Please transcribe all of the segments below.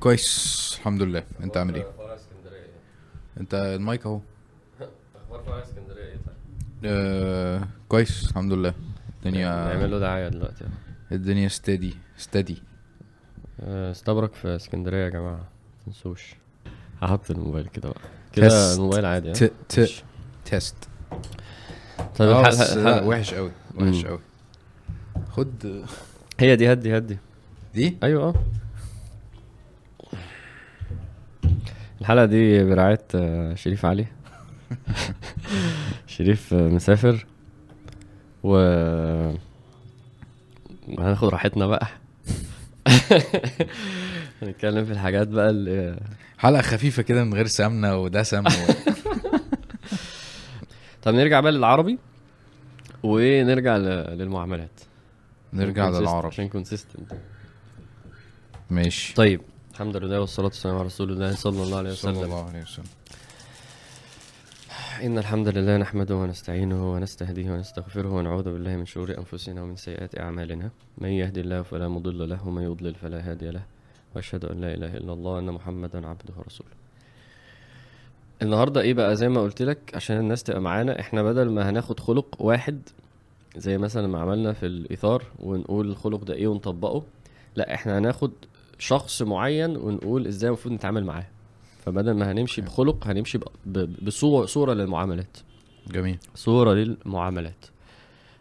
كويس الحمد لله أنت عامل إيه أخبار إسكندرية إيه؟ أنت المايك أهو أخبار فرع إسكندرية إيه طيب؟ آه كويس الحمد لله الدنيا نعمل له دعاية دلوقتي. الدنيا steady steady آه، استبرك في إسكندرية يا جماعة متنسوش هحط الموبايل كده بقى كده test. الموبايل عادي؟ ت. test طيب الحلقة- وحش قوي وحش. قوي خد هي دي هدي هدي دي أيوه آه الحلقة دي برعاية آه، شريف علي. شريف آه، مسافر. و هناخد راحتنا بقى. هنتكلم في الحاجات بقى اللي حلقة خفيفة كده من غير سمنة ودسم و... طب نرجع بقى للعربي ونرجع للمعاملات. نرجع عشان consist- للعرب عشان كونسيستنت ماشي. طيب الحمد لله والصلاة والسلام على رسول الله صلى الله عليه صلى وسلم الله عليه وسلم. إن الحمد لله نحمده ونستعينه ونستهديه ونستغفره ونعوذ بالله من شرور أنفسنا ومن سيئات أعمالنا. من يهدي الله فلا مضل له ومن يضلل فلا هادي له. وأشهد أن لا إله إلا الله وأن محمدا عبده ورسوله. النهاردة إيه بقى؟ زي ما قلت لك عشان الناس تبقى معانا إحنا بدل ما هناخد خلق واحد زي مثلا ما عملنا في الإيثار ونقول الخلق ده إيه ونطبقه لا إحنا هناخد شخص معين ونقول إزاي المفروض نتعامل معاه. فبدل ما هنمشي بخلق هنمشي ب- ب- بصورة صورة للمعاملات. جميل. صورة للمعاملات.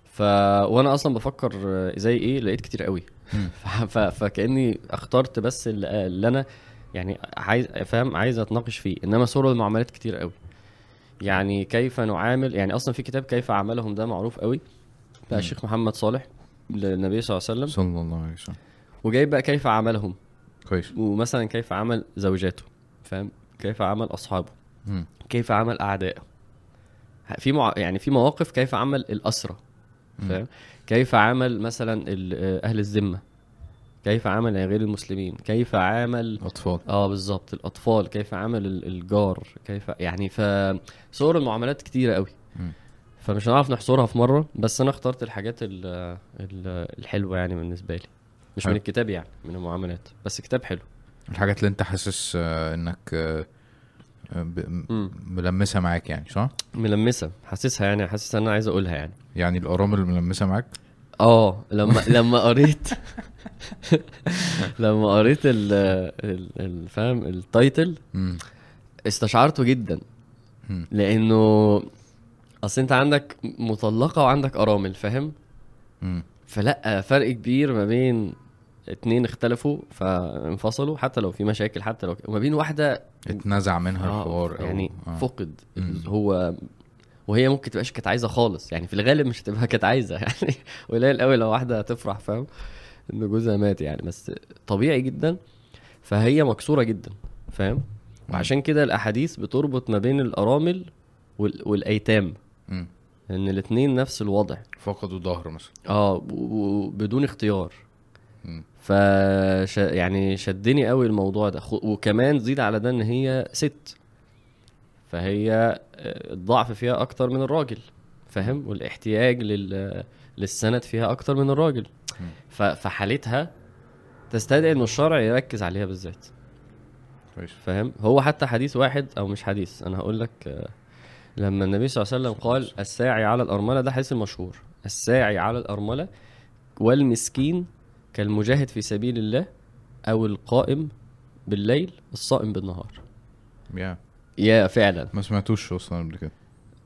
ف وأنا أصلا بفكر زي إيه لقيت كتير قوي. ف... فكأني اخترت بس اللي, اللي أنا يعني عايز فاهم عايز أتناقش فيه. إنما صور المعاملات كتير قوي. يعني كيف نعامل يعني أصلا في كتاب كيف عملهم ده معروف قوي. بقى. الشيخ محمد صالح للنبي صلى الله عليه وسلم. صلى الله عليه وسلم. وجايب بقى كيف عملهم كويس. ومثلا كيف عمل زوجاته فاهم؟ كيف عمل أصحابه. مم. كيف عمل أعدائه. في مع... يعني في مواقف كيف عمل الاسرى مم. فاهم؟ كيف عمل مثلا أهل الذمة. كيف عمل غير المسلمين. كيف عمل اطفال آه بالظبط. الأطفال. كيف عمل ال- الجار. كيف يعني فصور المعاملات كتيرة قوي. فمش هنعرف نحصرها في مرة بس أنا اخترت الحاجات ال ال الحلوة يعني بالنسبة لي. مش حلو. من الكتاب يعني من المعاملات بس كتاب حلو الحاجات اللي انت حاسس آه، انك آه، آه، ب- م- مم. ملمسة معاك يعني صح؟ ملمسة حاسسها يعني حاسس إن أنا عايز أقولها يعني يعني الأرامل ملمسة معاك؟ آه لما لما قريت لما قريت ال ال- ال- فاهم التايتل. استشعرته جدا. لأنه أصل أنت عندك مطلقة وعندك أرامل فاهم. فلأ فرق كبير ما بين اتنين اختلفوا فانفصلوا حتى لو في مشاكل حتى لو وما بين واحدة اتنزع منها آه، الحوار أو- يعني آه. فقد. هو وهي ممكن تبقاش كانت عايزة خالص يعني في الغالب مش هتبقى كانت عايزة يعني قليل قوي لو واحدة هتفرح فاهم إن جوزها مات يعني بس طبيعي جدا فهي مكسورة جدا فاهم وعشان كده الأحاديث بتربط ما بين الأرامل وال... والأيتام مم. إن الاتنين نفس الوضع فقدوا ظهر مثلا آه بدون اختيار. ف يعني شدني قوي الموضوع ده. وكمان زيد على ده إن هي ست. فهي آه، الضعف فيها أكتر من الراجل فاهم؟ والاحتياج لل للسند فيها أكتر من الراجل. ف- فحالتها تستدعي ان الشرع يركز عليها بالذات. كويس. فاهم؟ هو حتى حديث واحد أو مش حديث أنا هقول لك آه، لما النبي صلى الله عليه وسلم قال الساعي على الأرملة ده حديث المشهور. الساعي على الأرملة والمسكين كالمجاهد في سبيل الله أو القائم بالليل الصائم بالنهار. يا. يا فعلا. ما سمعتوش أصلا قبل كده.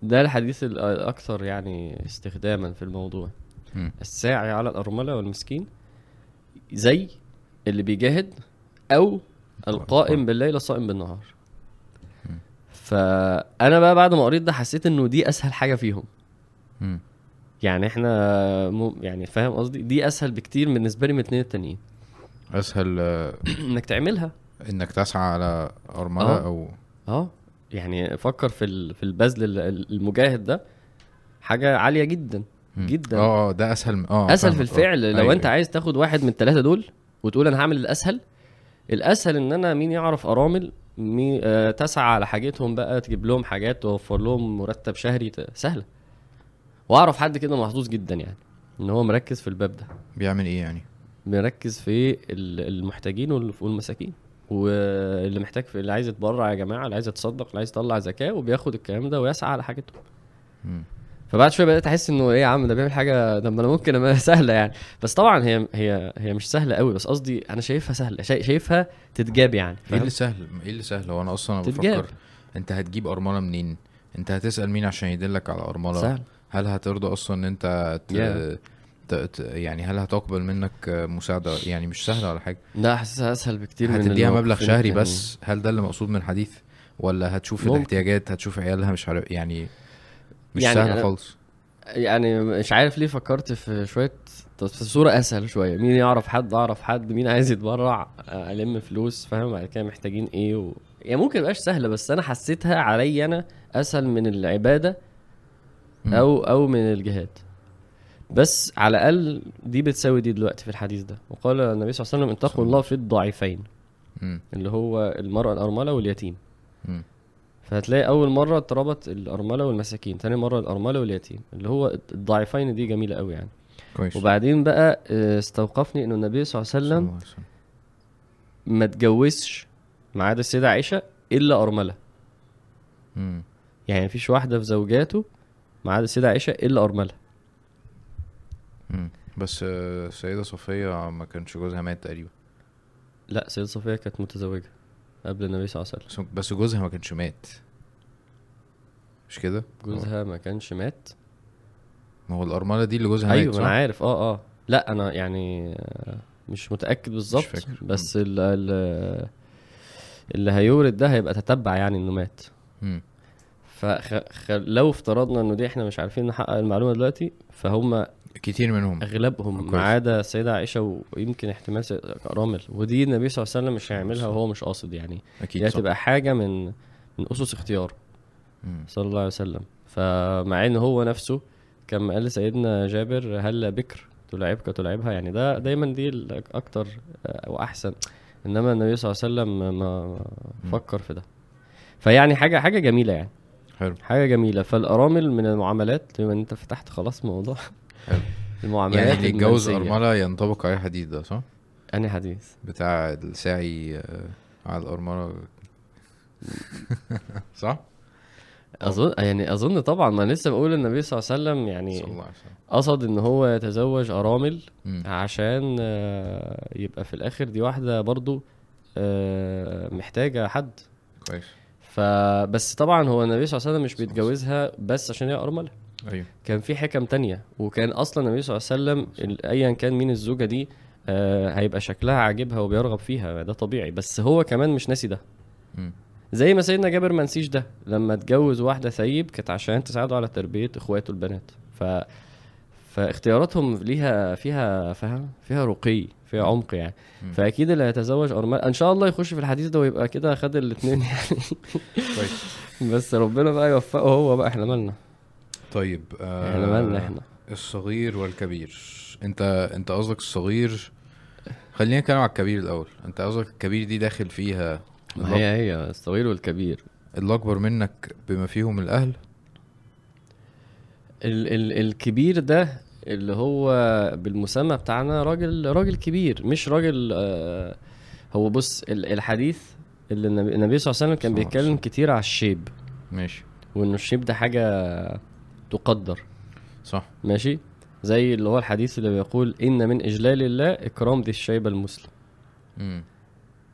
ده الحديث ال- الأكثر يعني استخداما في الموضوع. مم. الساعي على الأرملة والمسكين زي اللي بيجاهد أو القائم بالليل الصائم بالنهار. فأنا بقى بعد ما قريت ده حسيت إنه دي أسهل حاجة فيهم. يعني إحنا م... يعني فاهم قصدي دي أسهل بكتير بالنسبة لي من الاثنين التانيين أسهل آه، إنك تعملها إنك تسعى على أرملة آه. أو آه يعني فكر في. في البذل ال- المجاهد ده حاجة عالية جدا مم. جدا. آه آه ده أسهل آه أسهل في آه. الفعل لو أيوة، أنت. عايز تاخد واحد من الثلاثه دول وتقول أنا هعمل الأسهل الأسهل إن أنا مين يعرف أرامل مي... آه تسعى على حاجتهم بقى تجيب لهم حاجات توفر لهم مرتب شهري. سهلة واعرف حد كده محظوظ جدا يعني إن هو مركز في الباب ده. بيعمل إيه يعني؟ مركز في ال- المحتاجين وال- والمساكين. واللي محتاج في اللي عايز يتبرع يا جماعة اللي عايز يتصدق اللي عايز يطلع زكاة وبياخد الكلام ده ويسعى على حاجته. فبعد شوية بدأت أحس إنه إيه يا عم ده بيعمل حاجة طب ما أنا ممكن أبقى سهلة يعني. بس طبعا هي هي هي مش سهلة قوي بس قصدي أنا شايفها سهلة شايف شايفها تتجاب يعني. إيه اللي سهل؟ إيه اللي سهل؟ هو أنا أصلا أنا تتجاب. بفكر أنت هتجيب أرملة منين؟ أنت هتسأل مين عشان يدلك على أرملة؟ سهل. هل هترضى أصلا إن أنت ت... Yeah. ت... ت... يعني هل هتقبل منك مساعدة؟ يعني مش سهلة ولا حاجة. لا حاسسها أسهل بكتير من هتديها مبلغ شهري يعني. بس؟ هل ده اللي مقصود من الحديث؟ ولا هتشوف ممكن. الاحتياجات هتشوف عيالها؟ مش عارف يعني مش يعني سهلة خالص. يعني مش عارف ليه فكرت في شوية في صورة أسهل شوية. مين يعرف حد؟ أعرف حد. مين عايز يتبرع؟ ألم فلوس فاهم؟ بعد كده محتاجين إيه و... يعني ممكن مبقاش سهلة بس أنا حسيتها عليا أنا أسهل من العبادة. أو أو من الجهاد بس على الأقل دي بتساوي دي دلوقتي في الحديث ده وقال النبي صلى الله عليه وسلم اتقوا الله في الضعيفين. اللي هو المرأة الأرملة واليتيم. فهتلاقي أول مرة اتربط الأرملة والمساكين تاني مرة الأرملة واليتيم اللي هو الضعيفين دي جميلة قوي يعني كويس وبعدين بقى آه، استوقفني إنه النبي صلى الله عليه وسلم. ما اتجوزش ما عدا السيدة عائشة إلا أرملة مم. يعني مفيش واحدة في زوجاته ما عدا السيدة عائشة إلا أرملة. بس السيدة صفية ما كانش جوزها مات تقريبا لا سيدة صفية كانت متزوجة قبل النبي صلى الله عليه وسلم بس- جوزها ما كانش مات مش كده؟ جوزها ما كانش مات ما هو الأرملة دي اللي جوزها أيوه؟ أنا عارف آه آه لا أنا يعني مش متأكد بالظبط. بس ال ال اللي هيورد ده هيبقى تتبع يعني إنه مات مم. فلو افترضنا إنه دي إحنا مش عارفين نحقق المعلومة دلوقتي فهم كتير منهم. أغلبهم. ما عدا السيدة عائشة ويمكن احتمال رامل. ودي النبي صلى الله عليه وسلم مش هيعملها وهو مش قاصد يعني. أكيد دي هتبقى حاجة من من أسس اختياره. مم. صلى الله عليه وسلم. فمع إن هو نفسه كان قال لسيدنا جابر هل بكر تلعبك تلعبها؟ يعني ده دايما دي الاكتر واحسن إنما النبي صلى الله عليه وسلم ما. فكر في ده. فيعني حاجة حاجة جميلة يعني. حلو. حاجة جميلة. فالأرامل من المعاملات بما إن أنت فتحت خلاص موضوع حلو. المعاملات يعني اللي يتجوز. أرملة ينطبق عليه حديد ده صح؟ أنهي حديث بتاع الساعي آه، على الأرملة. صح؟ اظن يعني أظن طبعا ما لسه بقول النبي صلى الله عليه وسلم يعني صلى الله عليه وسلم. قصد إن هو يتزوج أرامل مم. عشان آه، يبقى في الآخر دي واحدة برضو آه، محتاجة حد. كويس. فبس طبعا هو النبي صلى الله عليه وسلم مش بيتجوزها بس عشان هي أرملة. أيوه. كان في حكم تانية وكان أصلا النبي صلى الله عليه وسلم ايا كان مين الزوجة دي آه، هيبقى شكلها عاجبها وبيرغب فيها ده طبيعي. بس هو كمان مش ناسي ده. مم. زي ما سيدنا جابر ما نسيش ده لما اتجوز واحدة ثيب كانت عشان تساعده على تربية إخواته البنات. ف فاختياراتهم ليها فيها فاهم فيها رقي فيها عمق يعني. فأكيد اللي هيتزوج ارمل إن شاء الله يخش في الحديث ده ويبقى كده خد الاثنين يعني. كويس. بس ربنا بقى يوفقه هو بقى. إحنا مالنا؟ طيب آه إحنا مالنا إحنا؟ الصغير والكبير. أنت أنت قصدك الصغير؟ خلينا نتكلم على الكبير الأول. أنت قصدك الكبير دي داخل فيها ما هي هي الصغير والكبير. اللي اكبر منك بما فيهم الأهل؟ ال ال الكبير ده اللي هو بالمسمى بتاعنا راجل راجل كبير مش راجل آه هو بص ال- الحديث اللي النبي, صلى الله عليه وسلم كان بيتكلم. كتير على الشيب. ماشي. وإنه الشيب ده حاجة تقدر. صح. ماشي؟ زي اللي هو الحديث اللي بيقول إن من إجلال الله إكرام ذي الشيبه المسلم. امم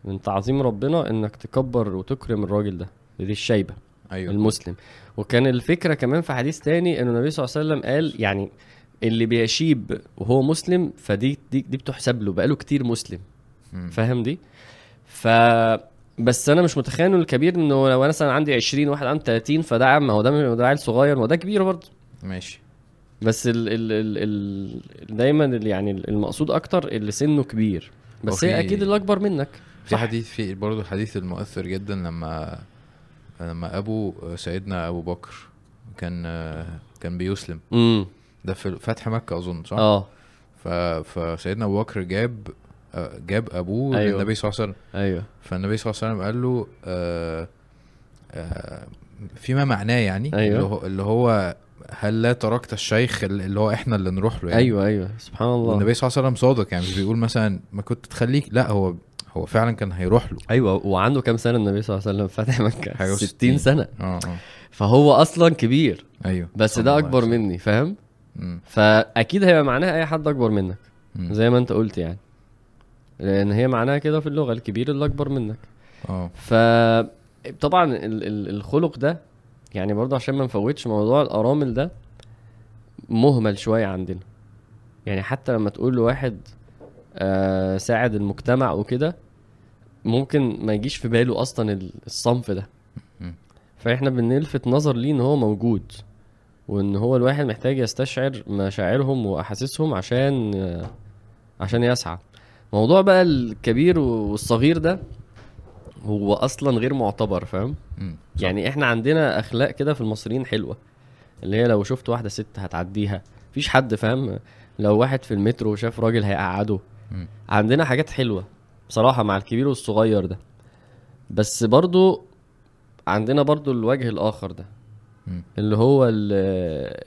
من تعظيم ربنا إنك تكبر وتكرم الراجل ده ذي الشيبة. أيوه. المسلم. وكان الفكرة كمان في حديث تاني إنه النبي صلى الله عليه وسلم قال يعني اللي بيشيب وهو مسلم فدي دي, دي بتحسب له بقاله كتير مسلم. فاهم دي؟ ف بس أنا مش متخيل إنه الكبير إنه لو أنا مثلا عندي 20 واحد عنده 30 فده عم هو ده ده عيل صغير ما هو ده كبير برضه. ماشي. بس ال ال ال ال دايما ال- يعني المقصود أكتر اللي سنه كبير. بس هي أكيد اللي أكبر منك. في. حديث في برضه الحديث المؤثر جدا لما لما أبو سيدنا أبو بكر كان كان بيسلم امم ده في فتح مكة أظن صح آه. فسيدنا أبو بكر جاب جاب أبوه. أيوه. للنبي صلى الله عليه وسلم أيوه فالنبي صلى الله عليه وسلم قال له آه آه فيما معناه يعني أيوه. اللي هو, اللي هو هل لا تركت الشيخ اللي هو إحنا اللي نروح له يعني أيوه أيوه سبحان الله والنبي صلى الله عليه وسلم صادق يعني مش بيقول مثلا ما كنت تخليك لا هو هو فعلا كان هيروح له. أيوه وعنده كام سنة النبي صلى الله عليه وسلم؟ فاتح مكة. حاجة 60 وستين. سنة. آه آه. فهو أصلا كبير. أيوه. بس ده أكبر وسلم. مني فاهم. فأكيد هيبقى معناها أي حد أكبر منك مم. زي ما أنت قلت يعني. لأن هي معناها كده في اللغة الكبير اللي أكبر منك. آه. ف طبعا ال- ال- الخلق ده يعني برضه عشان ما نفوتش موضوع الأرامل ده مهمل شوية عندنا. يعني حتى لما تقول لواحد آه ساعد المجتمع وكده ممكن ما يجيش في باله أصلا ال- الصنف ده. فإحنا بنلفت نظر ليه إن هو موجود وإن هو الواحد محتاج يستشعر مشاعرهم وأحاسيسهم عشان عشان يسعى. موضوع بقى الكبير والصغير ده هو أصلا غير معتبر فاهم. يعني إحنا عندنا أخلاق كده في المصريين حلوة اللي هي لو شفت واحدة ست هتعديها. مفيش حد فاهم؟ لو واحد في المترو شاف راجل هيقعده. عندنا حاجات حلوة. بصراحة مع الكبير والصغير ده. بس برضو عندنا برضو الوجه الآخر ده. مم. اللي هو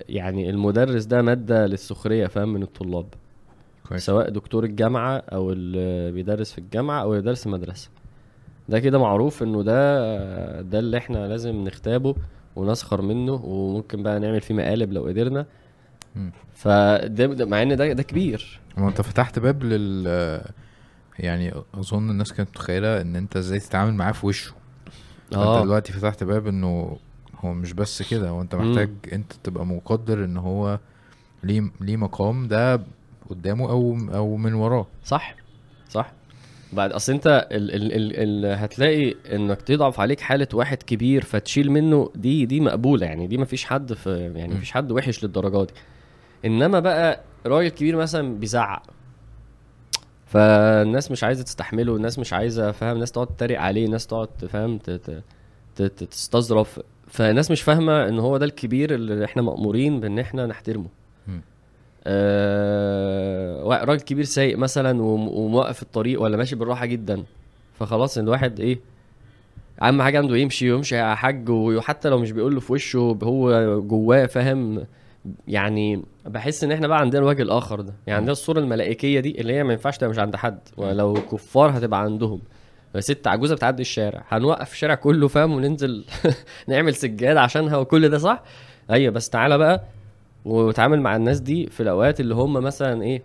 يعني المدرس ده مادة للسخرية فاهم من الطلاب. كويس. سواء دكتور الجامعة أو اللي بيدرس في الجامعة أو يدرس المدرسة ده كده معروف إنه ده ده اللي إحنا لازم نختابه ونسخر منه وممكن بقى نعمل فيه مقالب لو قدرنا. فده ده- مع إن ده ده كبير. هو أنت فتحت باب لل يعني أظن الناس كانت متخيلة إن أنت إزاي تتعامل معاه في وشه. أنت آه. دلوقتي فتحت باب إنه هو مش بس كده هو أنت مم. محتاج أنت تبقى مقدر إن هو ليه ليه مقام ده قدامه أو أو من وراه. صح صح. بعد أصل أنت ال ال ال ال هتلاقي إنك تضعف عليك حالة واحد كبير فتشيل منه دي دي مقبولة يعني دي مفيش حد في يعني م. مفيش حد وحش للدرجة دي. إنما بقى راجل كبير مثلا بيزعق. فالناس مش عايزة تستحمله الناس مش عايزة فاهم الناس تقعد تتريق عليه الناس تقعد فاهم تستظرف. فالناس مش فاهمة إن هو ده الكبير اللي إحنا مأمورين بإن إحنا نحترمه. آه راجل كبير سايق مثلا وم- وموقف الطريق ولا ماشي بالراحة جدا. فخلاص الواحد إيه أهم حاجة عنده يمشي ويمشي يا حاج وحتى لو مش بيقول له في وشه هو جواه فاهم. يعني بحس إن إحنا بقى عندنا الوجه الآخر ده. يعني عندنا الصورة الملائكية دي اللي هي ما ينفعش تبقى مش عند حد ولو كفار هتبقى عندهم. ست عجوزة بتعدي الشارع هنوقف الشارع كله فاهم؟ وننزل نعمل سجاد عشانها وكل ده صح؟ أيوه بس تعالى بقى وتعامل مع الناس دي في الأوقات اللي هم مثلا إيه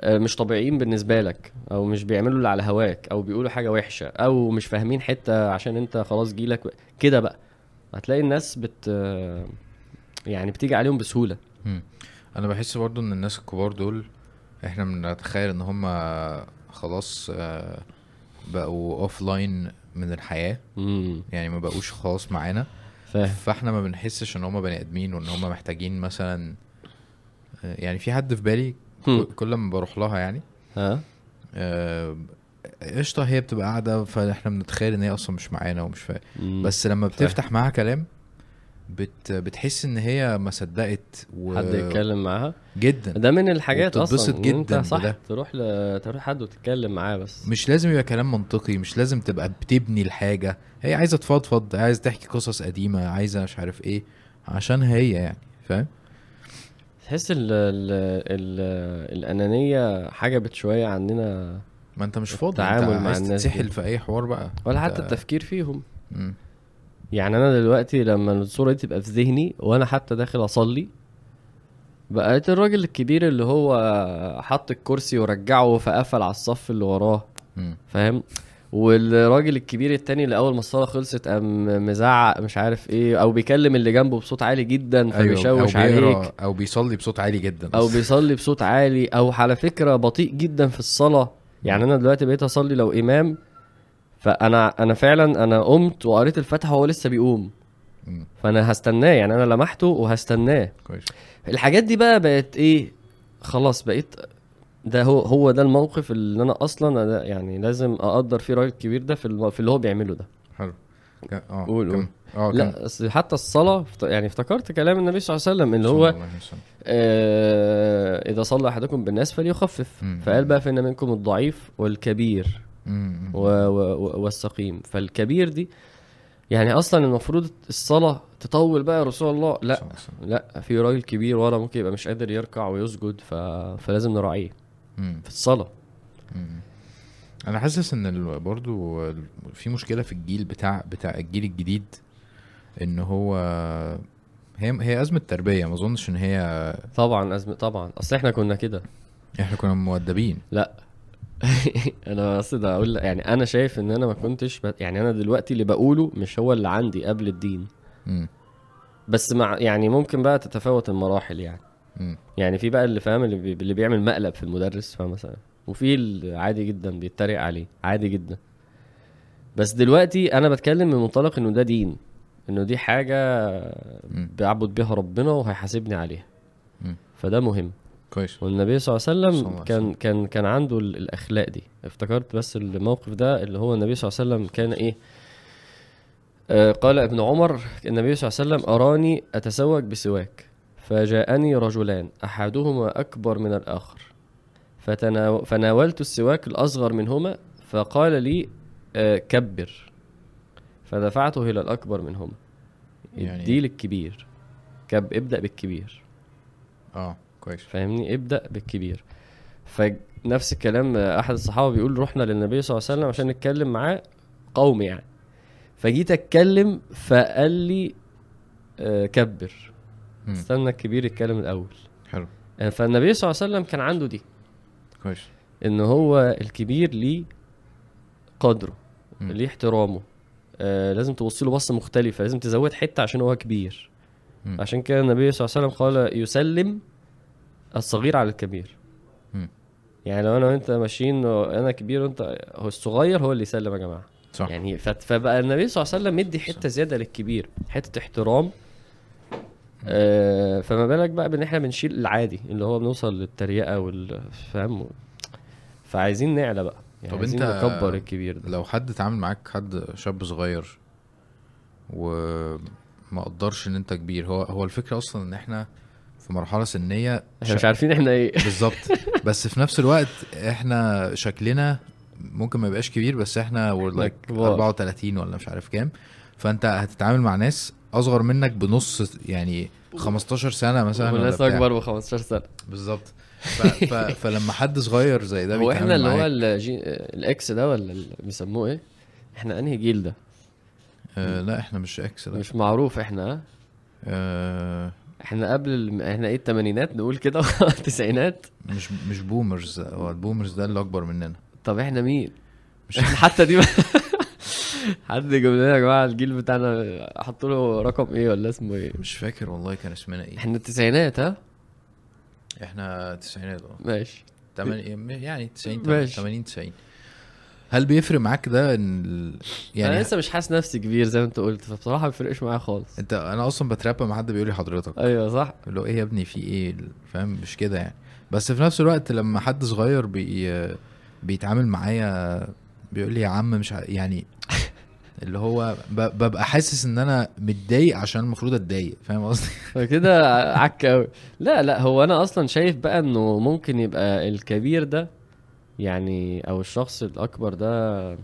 آه، مش طبيعيين بالنسبة لك أو مش بيعملوا اللي على هواك أو بيقولوا حاجة وحشة أو مش فاهمين حتة عشان أنت خلاص جيلك كده بقى. هتلاقي الناس بت يعني بتيجي عليهم بسهولة. مم. أنا بحس برضو إن الناس الكبار دول إحنا بنتخيل إن هم خلاص آه، بقوا offline من الحياة. امم يعني ما بقوش خلاص معانا. فاهم. فإحنا ما بنحسش إن هم بني آدمين وإن هم محتاجين مثلا آه، يعني في حد في بالي كل ما بروح لها يعني ها؟ آه، قشطة هي بتبقى قاعدة فإحنا بنتخيل إن هي أصلا مش معانا ومش فاهم مم. بس لما بتفتح معاها كلام بت بتحس إن هي ما صدقت و... حد يتكلم معاها؟ جدا. ده من الحاجات أصلا إن أنت جداً صح بده. تروح ل... تروح حد وتتكلم معاه بس. مش لازم يبقى كلام منطقي مش لازم تبقى بتبني الحاجة. هي عايزة تفضفض عايزة تحكي قصص قديمة عايزة مش عارف إيه عشان هي يعني فاهم؟ تحس ال... ال... ال... الأنانية حجبت شوية عننا ما أنت مش فاضي التعامل انت مع الناس تتسحل. في أي حوار بقى. ولا حتى التفكير فيهم. مم. يعني أنا دلوقتي لما الصورة دي تبقى في ذهني وأنا حتى داخل أصلي بقيت الراجل الكبير اللي هو حط الكرسي ورجعه فقفل على الصف اللي وراه. فاهم والراجل الكبير التاني اللي أول ما الصلاة خلصت قام مزعق مش عارف إيه أو بيكلم اللي جنبه بصوت عالي جدا فبيشوش أو عليك بيقرأ أو بيصلي بصوت عالي جدا أو. بيصلي بصوت عالي أو على فكرة بطيء جدا في الصلاة يعني أنا دلوقتي بقيت أصلي لو إمام فأنا أنا فعلا أنا قمت وقريت الفاتحة وهو لسه بيقوم. فأنا هستناه يعني أنا لمحته وهستناه. كويس. الحاجات دي بقى بقت إيه؟ خلاص بقيت ده هو هو ده الموقف اللي أنا أصلا أنا يعني لازم أقدر فيه راجل كبير ده في الم- في اللي هو بيعمله ده. حلو. آه قول- قول. آه لا حتى الصلاة يعني افتكرت كلام النبي صلى الله عليه وسلم اللي هو. آه إذا صلى أحدكم بالناس فليخفف. مم. فقال بقى فإن منكم الضعيف والكبير. والسقيم. فالكبير دي يعني أصلا المفروض الصلاة تطول بقى يا رسول الله. لا. لا في راجل كبير ورا ممكن يبقى مش قادر يركع ويسجد ف... فلازم نراعيه. في الصلاة. مم. أنا حاسس إن برضو في مشكلة في الجيل بتاع بتاع الجيل الجديد إن هو هي هي أزمة تربية. ما أظنش إن هي طبعا ازمه طبعا. أصل إحنا كنا كده. إحنا كنا مؤدبين. أنا قصدي أقول يعني أنا شايف إن أنا ما كنتش ب... يعني أنا دلوقتي اللي بقوله مش هو اللي عندي قبل الدين. امم بس مع يعني ممكن بقى تتفاوت المراحل يعني. امم يعني في بقى اللي فاهم اللي, بي... اللي بيعمل مقلب في المدرس فاهم مثلا وفي اللي عادي جدا بيتريق عليه عادي جدا. بس دلوقتي أنا بتكلم من منطلق إنه ده دين إنه دي حاجة. بعبد بيها ربنا وهيحاسبني عليها. فده مهم. كويس. والنبي صلى الله عليه وسلم كان. كان كان عنده ال- الأخلاق دي. افتكرت بس الموقف ده اللي هو النبي صلى الله عليه وسلم كان إيه؟ آه قال ابن عمر النبي صلى الله عليه وسلم أراني أتسوق بسواك فجاءني رجلان أحدهما أكبر من الآخر. فتناو فناولت السواك الأصغر منهما فقال لي آه كبر. فدفعته إلى الأكبر منهما. يعني ادي للكبير كب ابدأ بالكبير. آه. كويس. فاهمني؟ ابدأ بالكبير. فنفس الكلام أحد الصحابة بيقول رحنا للنبي صلى الله عليه وسلم عشان نتكلم معاه قوم يعني. فجيت أتكلم فقال لي آه، كبر. مم. استنى الكبير يتكلم الأول. حلو. آه، فالنبي صلى الله عليه وسلم كان عنده دي. كويس. إن هو الكبير ليه قدره مم. ليه احترامه. آه لازم تبص له بصة مختلفة لازم تزود حتة عشان هو كبير. مم. عشان كده النبي صلى الله عليه وسلم قال يسلم الصغير على الكبير. مم. يعني لو أنا وأنت ماشيين أنا كبير وأنت هو الصغير هو اللي يسلم يا جماعة. صح. يعني فبقى النبي صلى الله عليه وسلم مدي حتة زيادة للكبير حتة احترام. آه فما بالك بقى بإن إحنا بنشيل العادي اللي هو بنوصل للتريقة والفهم فعايزين نعلى بقى. يعني طب عايزين أنت نكبر الكبير ده. لو حد اتعامل معاك حد شاب صغير وما قدرش إن أنت كبير هو هو الفكرة أصلا إن إحنا في مرحلة سنية إحنا مش عارفين إحنا إيه. بالظبط. بس في نفس الوقت إحنا شكلنا ممكن ما يبقاش كبير بس إحنا we're like كبار. 34 ولا مش عارف كام. فانت هتتعامل مع ناس أصغر منك بنص يعني 15 سنة مثلا وناس. أكبر ب 15 سنة. بالظبط. ف... ف... فلما حد صغير زي ده هو إحنا اللي هو الجي... ال X ده ولا اللي بيسموه إيه؟ إحنا انهي جيل ده؟ آه لا إحنا مش X لا. مش معروف إحنا؟ آه إحنا قبل ال... إحنا إيه الثمانينات نقول كده التسعينات مش مش بومرز هو البومرز ده اللي أكبر مننا. طب إحنا مين؟ مش إحنا. حتى دي حد يجيب لنا يا جماعة الجيل بتاعنا حطوا له رقم إيه ولا اسمه إيه؟ مش فاكر والله كان اسمنا إيه. إحنا التسعينات ها؟ إحنا تسعينات آه. ماشي. تمن- يعني 90 ماشي. 80 90 هل بيفرق معاك ده إن يعني أنا لسه مش حاسس نفسي كبير زي ما أنت قلت فبصراحة ما بيفرقش معايا خالص. أنت أنا أصلا بتراب لما حد بيقول لي حضرتك. أيوه صح. اللي هو إيه يا ابني في إيه؟ فاهم؟ مش كده يعني. بس في نفس الوقت لما حد صغير بي بيتعامل معايا بيقول لي يا عم مش ع- يعني اللي هو ببقى حاسس إن أنا متضايق عشان المفروض أتضايق. فاهم قصدي؟ فكده عك قوي لا لا هو أنا أصلا شايف بقى إنه ممكن يبقى الكبير ده يعني أو الشخص الأكبر ده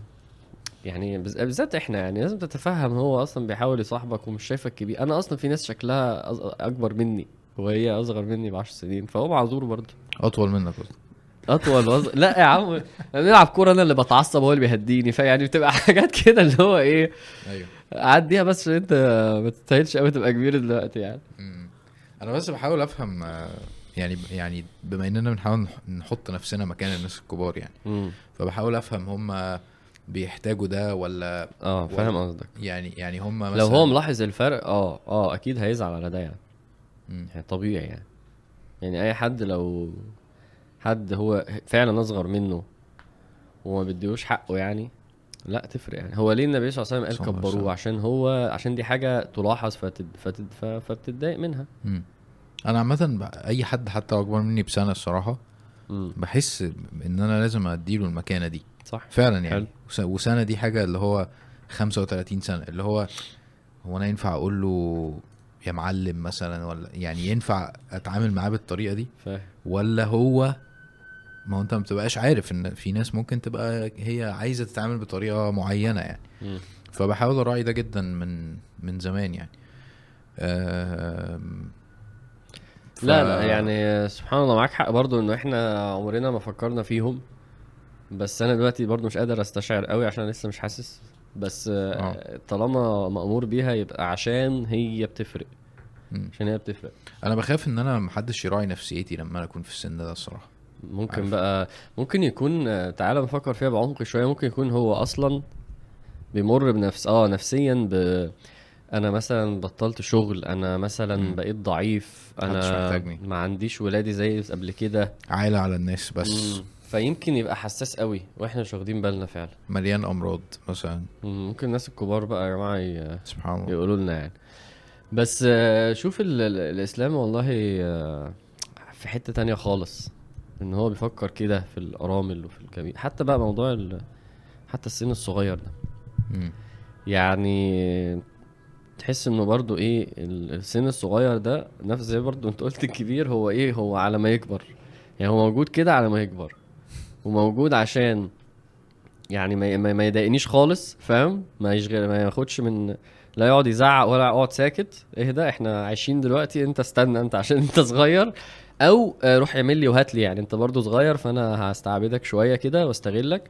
يعني بالذات إحنا يعني لازم تتفهم هو أصلا بيحاول يصاحبك ومش شايفك كبير. أنا أصلا في ناس شكلها أكبر مني وهي أصغر مني ب 10 سنين فهو معذور برضه. أطول منك قصدي أطول وأصغر. لا يا عم بنلعب كورة أنا اللي بتعصب هو اللي بيهديني. فيعني بتبقى حاجات كده اللي هو إيه أيوه. عديها بس عشان أنت ما تستاهلش قوي تبقى كبير دلوقتي يعني. أنا بس بحاول أفهم يعني يعني بما إننا بنحاول نح- نحط نفسنا مكان الناس الكبار يعني. امم فبحاول أفهم هم بيحتاجوا ده ولا آه فاهم قصدك. يعني يعني هم مثلا لو هو ملاحظ الفرق آه آه أكيد هيزعل على ده يعني. مم. يعني طبيعي يعني. يعني أي حد لو حد هو فعلا أصغر منه وما بيديهوش حقه يعني لا تفرق يعني. هو ليه النبي صلى الله عليه وسلم قال كبروه؟ عشان هو عشان دي حاجة تلاحظ فتد فتد فبتتضايق منها. مم. أنا عامة أي حد حتى أكبر مني بسنة الصراحة بحس إن أنا لازم أديله المكانة دي. صح. فعلا يعني. وس- وسنة دي حاجة اللي هو 35 سنة اللي هو هو أنا ينفع أقول له يا معلم مثلا ولا يعني ينفع أتعامل معاه بالطريقة دي؟ فاهم. ولا هو ما هو أنت ما بتبقاش عارف إن في ناس ممكن تبقى هي عايزة تتعامل بطريقة معينة يعني. مم. فبحاول أراعي ده جدا من من زمان يعني. ف- لا لا يعني سبحان الله معاك حق برضو إنه إحنا عمرنا ما فكرنا فيهم بس أنا دلوقتي برضو مش قادر أستشعر قوي عشان لسه مش حاسس بس آه،. طالما مأمور بيها يبقى عشان هي بتفرق مم. عشان هي بتفرق أنا بخاف إن أنا محدش يراعي نفسيتي لما أنا أكون في السن ده الصراحة ممكن عارف. بقى ممكن يكون تعالى نفكر فيها بعمق شوية ممكن يكون هو أصلا بيمر بنفس آه نفسيا ب أنا مثلا بطلت شغل أنا مثلا مم. بقيت ضعيف أنا. ما عنديش ولادي زي قبل كده عايله على الناس بس مم. فيمكن يبقى حساس قوي وإحنا مش واخدين بالنا فعلا مليان أمراض مثلا مم. ممكن الناس الكبار بقى يا جماعة سبحان الله يقولوا لنا يعني بس شوف ال- ال- الإسلام والله آه، في حتة تانية خالص إن هو بيفكر كده في الأرامل وفي الكبير حتى بقى موضوع. حتى السن الصغير ده مم. يعني تحس انه برضو إيه ال- السن الصغير ده نفس زي برضو انت قلت الكبير هو إيه هو على ما يكبر. يعني هو موجود كده على ما يكبر. وموجود عشان يعني ما ما, ما يضايقنيش خالص فاهم؟ ما يشغل ما ياخدش من لا يقعد يزعق ولا يقعد ساكت. اهدى إحنا عايشين دلوقتي انت استنى انت عشان انت صغير. أو آه، روح اعمل لي وهات لي يعني انت برضو صغير فانا هستعبدك شوية كده واستغلك.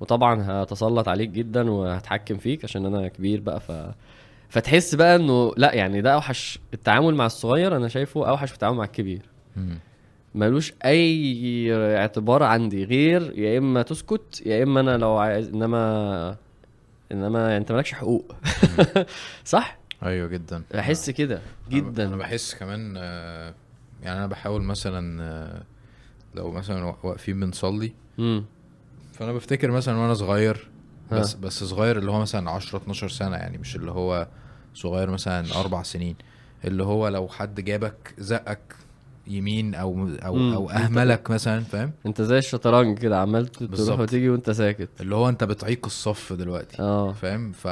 وطبعا هتسلط عليك جدا وهتحكم فيك عشان أنا كبير بقى ف فتحس بقى إنه لا يعني ده أوحش التعامل مع الصغير أنا شايفه أوحش في التعامل مع الكبير. ملوش أي اعتبار عندي غير يا إما تسكت يا إما أنا لو عايز إنما إنما أنت مالكش حقوق. صح؟ أيوه جدا. بحس كده أنا جدا. بحس كمان يعني أنا بحاول مثلا لو مثلا وا- واقفين بنصلي فأنا بفتكر مثلا وأنا صغير. بس بس صغير اللي هو مثلا 10 12 سنة يعني مش اللي هو صغير مثلا أربع سنين. اللي هو لو حد جابك زقك يمين أو أو مم. أو أهملك مثلا فاهم؟ أنت زي الشطرنج كده عمال تروح. وتيجي وأنت ساكت. اللي هو أنت بتعيق الصف دلوقتي آه. فاهم؟ ف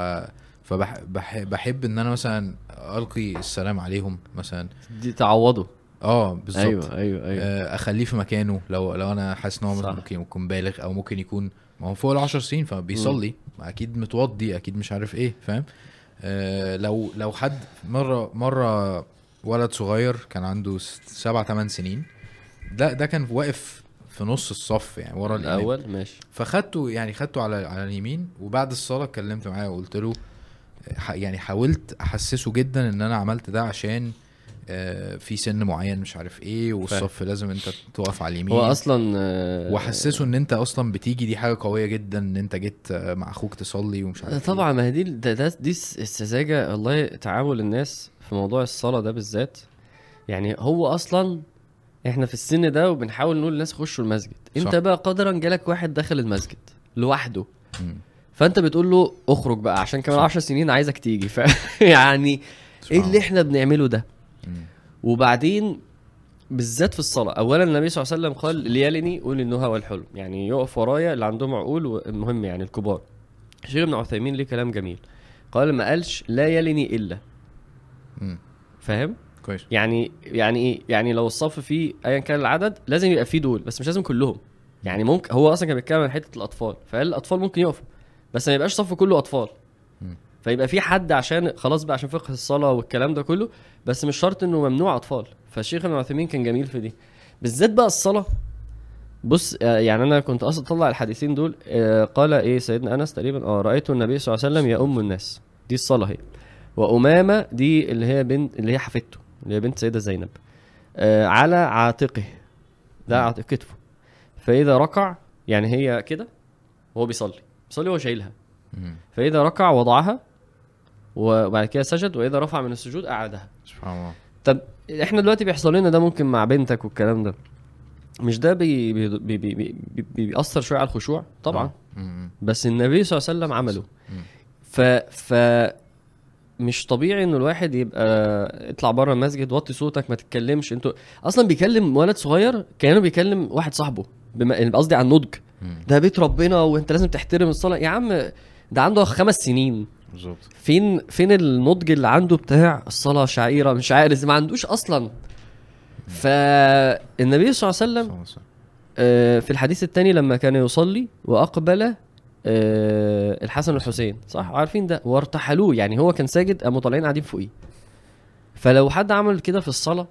فبحب بحب إن أنا مثلا ألقي السلام عليهم مثلا. دي تعوضه. آه بالظبط. أيوه أيوه أيوه. آه، أخليه في مكانه. لو لو أنا حاسس إن هو. ممكن يكون بالغ أو ممكن يكون ما هو فوق العشر سنين فبيصلي. أكيد متوضي أكيد مش عارف إيه فاهم؟ لو لو حد مرة مرة ولد صغير كان عنده سبع ثمان سنين ده ده كان واقف في نص الصف يعني ورا الأول ماشي. فخدته يعني خدته على على اليمين وبعد الصلاة اتكلمت معاه وقلت له ح- يعني حاولت أحسسه جدا إن أنا عملت ده عشان آه، في سن معين مش عارف إيه والصف لازم أنت تقف على اليمين هو أصلا آه، وحسسه إن أنت أصلا بتيجي دي حاجة قوية جدا إن أنت جيت آه، مع أخوك تصلي ومش عارف إيه. طبعا ما هي دي دي الس- السذاجة والله تعامل الناس في موضوع الصلاة ده بالذات يعني هو أصلا إحنا في السن ده وبنحاول نقول للناس خشوا المسجد أنت صح. بقى قدرا جالك واحد دخل المسجد لوحده مم. فأنت بتقول له اخرج بقى عشان كمان 10 سنين عايزك تيجي ف يعني إيه اللي إحنا بنعمله ده. وبعدين بالذات في الصلاة أولا النبي صلى الله عليه وسلم قال ليالني قول النهى والحلم. يعني يقف ورايا اللي عندهم عقول والمهم يعني الكبار. الشيخ ابن عثيمين ليه كلام جميل. قال ما قالش لا يلني مم. فاهم؟ كويس. يعني يعني إيه؟ يعني لو الصف فيه ايا كان العدد لازم يبقى فيه دول بس مش لازم كلهم. يعني ممكن هو أصلا كان بيتكلم عن حتة الأطفال فقال الأطفال ممكن يقفوا بس ما يبقاش صف كله أطفال. فيبقى في حد عشان خلاص بقى عشان فقه الصلاة والكلام ده كله بس مش شرط إنه ممنوع أطفال. فالشيخ ابن عثيمين كان جميل في دي. بالذات بقى الصلاة. بص آه، يعني أنا كنت أصلا أطلع الحديثين دول آه، قال إيه سيدنا أنس تقريبا؟ آه رأيت النبي صلى الله عليه وسلم يؤم الناس. دي الصلاة هي. وأمامة دي اللي هي بنت اللي هي حفيدته اللي هي بنت سيدة زينب. آه على عاتقه. ده. عاتق كتفه فإذا ركع يعني هي كده وهو بيصلي. بيصلي وهو شايلها. فإذا ركع وضعها وبعد كده سجد وإذا رفع من السجود قعدها سبحان الله. طب إحنا دلوقتي بيحصل لنا ده ممكن مع بنتك والكلام ده. مش ده بي بي بي بي بي بي بيأثر شوية على الخشوع؟ طبعا. آه. بس النبي صلى الله عليه وسلم عمله. ف ف مش طبيعي إنه الواحد يبقى اطلع بره المسجد وطي صوتك ما تتكلمش. أنتوا أصلا بيكلم ولد صغير كأنه بيكلم واحد صاحبه بما يعني قصدي عن نضج مم. ده بيت ربنا وأنت لازم تحترم الصلاة. يا عم ده عنده خمس سنين. بالظبط. فين فين النضج اللي عنده بتاع الصلاة شعيرة؟ مش عارف ما عندوش أصلا. فالنبي صلى الله عليه وسلم. آه، في الحديث الثاني لما كان يصلي وأقبل آه، الحسن والحسين. صح عارفين ده؟ وارتحلوه. يعني هو كان ساجد قاموا طالعين قاعدين فوقيه. فلو حد عمل كده في الصلاة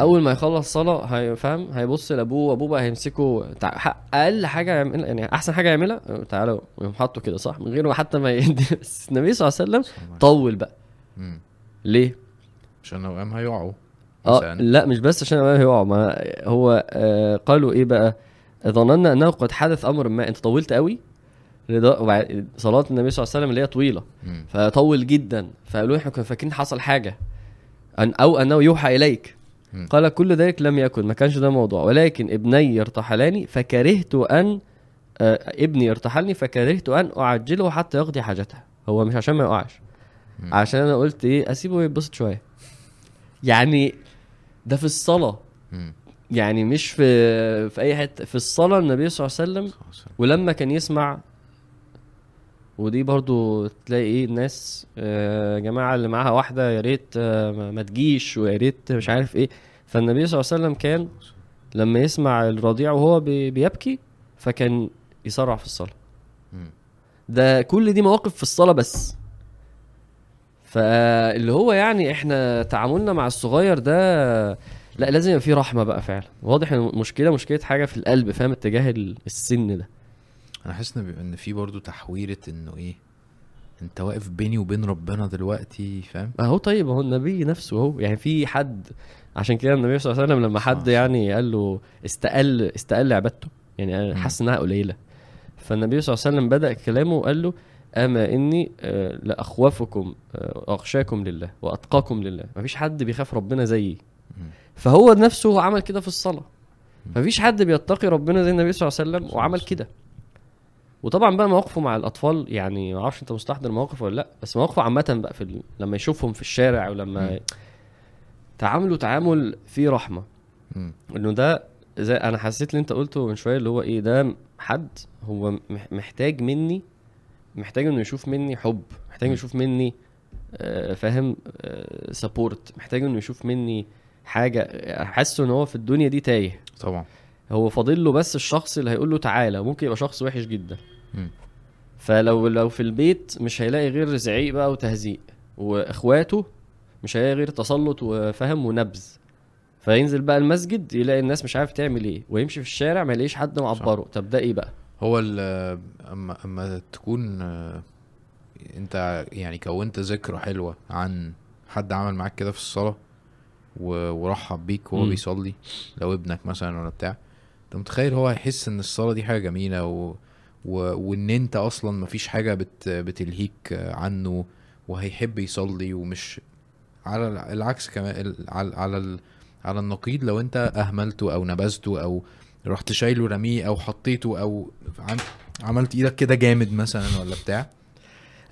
أول ما يخلص صلاة هيفهم هيبص لأبوه وأبوه بقى هيمسكه تع... أقل حاجة يعملها يعني أحسن حاجة يعملها تعالوا ويقوم حاطه كده صح من غير ما حتى ما يدي بس النبي صلى الله عليه وسلم طول بقى مم. ليه؟ عشان لو قام هيقعوا آه. لا مش بس عشان ما هيقع ما هو آه قالوا إيه بقى ظننا أنه قد حدث أمر ما أنت طولت قوي وبعد- صلاة النبي صلى الله عليه وسلم اللي هي طويلة مم. فطول جدا فقالوا إحنا كنا فاكرين حصل حاجة أن أو أنه يوحى إليك. قال كل ذلك لم يكن ما كانش ده موضوع ولكن ابني ارتحلاني فكرهت أن آه ابني ارتحلني فكرهت أن أعجله حتى يقضي حاجته هو مش عشان ما يقعش. عشان أنا قلت إيه أسيبه يتبسط شوية يعني ده في الصلاة. يعني مش في في أي حتة في الصلاة النبي صلى الله عليه وسلم. ولما كان يسمع ودي برضو تلاقي إيه الناس آه، يا جماعة اللي معاها واحدة يا ريت آه، ما- تجيش ويا ريت مش عارف إيه. فالنبي صلى الله عليه وسلم كان لما يسمع الرضيع وهو بي- بيبكي فكان يسرع في الصلاة. ده كل دي مواقف في الصلاة بس. فاللي هو يعني إحنا تعاملنا مع الصغير ده لا لازم يبقى فيه رحمة بقى فعلا. واضح إن المشكلة مشكلة حاجة في القلب فاهم؟ اتجاه ال- السن ده. أنا حاسس إن إن في برضو تحويرة إنه إيه أنت واقف بيني وبين ربنا دلوقتي فاهم؟ اهو طيب اهو النبي نفسه أهو. يعني في حد عشان كده النبي صلى الله عليه وسلم لما حد صح. يعني قال له استقل استقل عبادته. يعني. حس إنها قليلة. فالنبي صلى الله عليه وسلم بدأ كلامه وقال له أما إني آه، لأخوفكم آه، واخشاكم لله وأتقاكم لله. مفيش حد بيخاف ربنا زيي. فهو نفسه عمل كده في الصلاة. مفيش حد بيتقي ربنا زي النبي صلى الله عليه وسلم وعمل كده. وطبعا بقى مواقفه مع الأطفال يعني ما أعرفش أنت مستحضر مواقف ولا لأ بس مواقفه عامة بقى في ال... لما يشوفهم في الشارع ولما مم. تعاملوا تعامل فيه رحمة. إنه ده زي أنا حسيت اللي أنت قلته من شوية اللي هو إيه ده حد هو مح- محتاج مني محتاج إنه يشوف مني حب محتاج. يشوف مني آه، فاهم سبورت محتاج إنه يشوف مني حاجة حاسه إن هو في الدنيا دي تايه طبعا هو فاضل له بس الشخص اللي هيقول له تعالى ممكن يبقى شخص وحش جدا. فلو لو في البيت مش هيلاقي غير زعيق بقى وتهزيق وإخواته مش هيلاقي غير تسلط وفهم ونبذ. فينزل بقى المسجد يلاقي الناس مش عارف تعمل إيه ويمشي في الشارع ما يلاقيش حد معبره طب ده إيه بقى؟ هو أما أما تكون أنت يعني كونت ذكرى حلوة عن حد عمل معاك كده في الصلاة ورحب بيك وهو. بيصلي لو ابنك مثلا ولا بتاع أنت متخيل هو هيحس إن الصلاة دي حاجة جميلة و... و... وإن أنت أصلا مفيش حاجة بت... بتلهيك عنه وهيحب يصلي ومش على الع- العكس كمان على على ال... على النقيض لو أنت أهملته أو نبذته أو رحت شايله رميه أو حطيته أو عم... عملت إيدك كده جامد مثلا ولا بتاع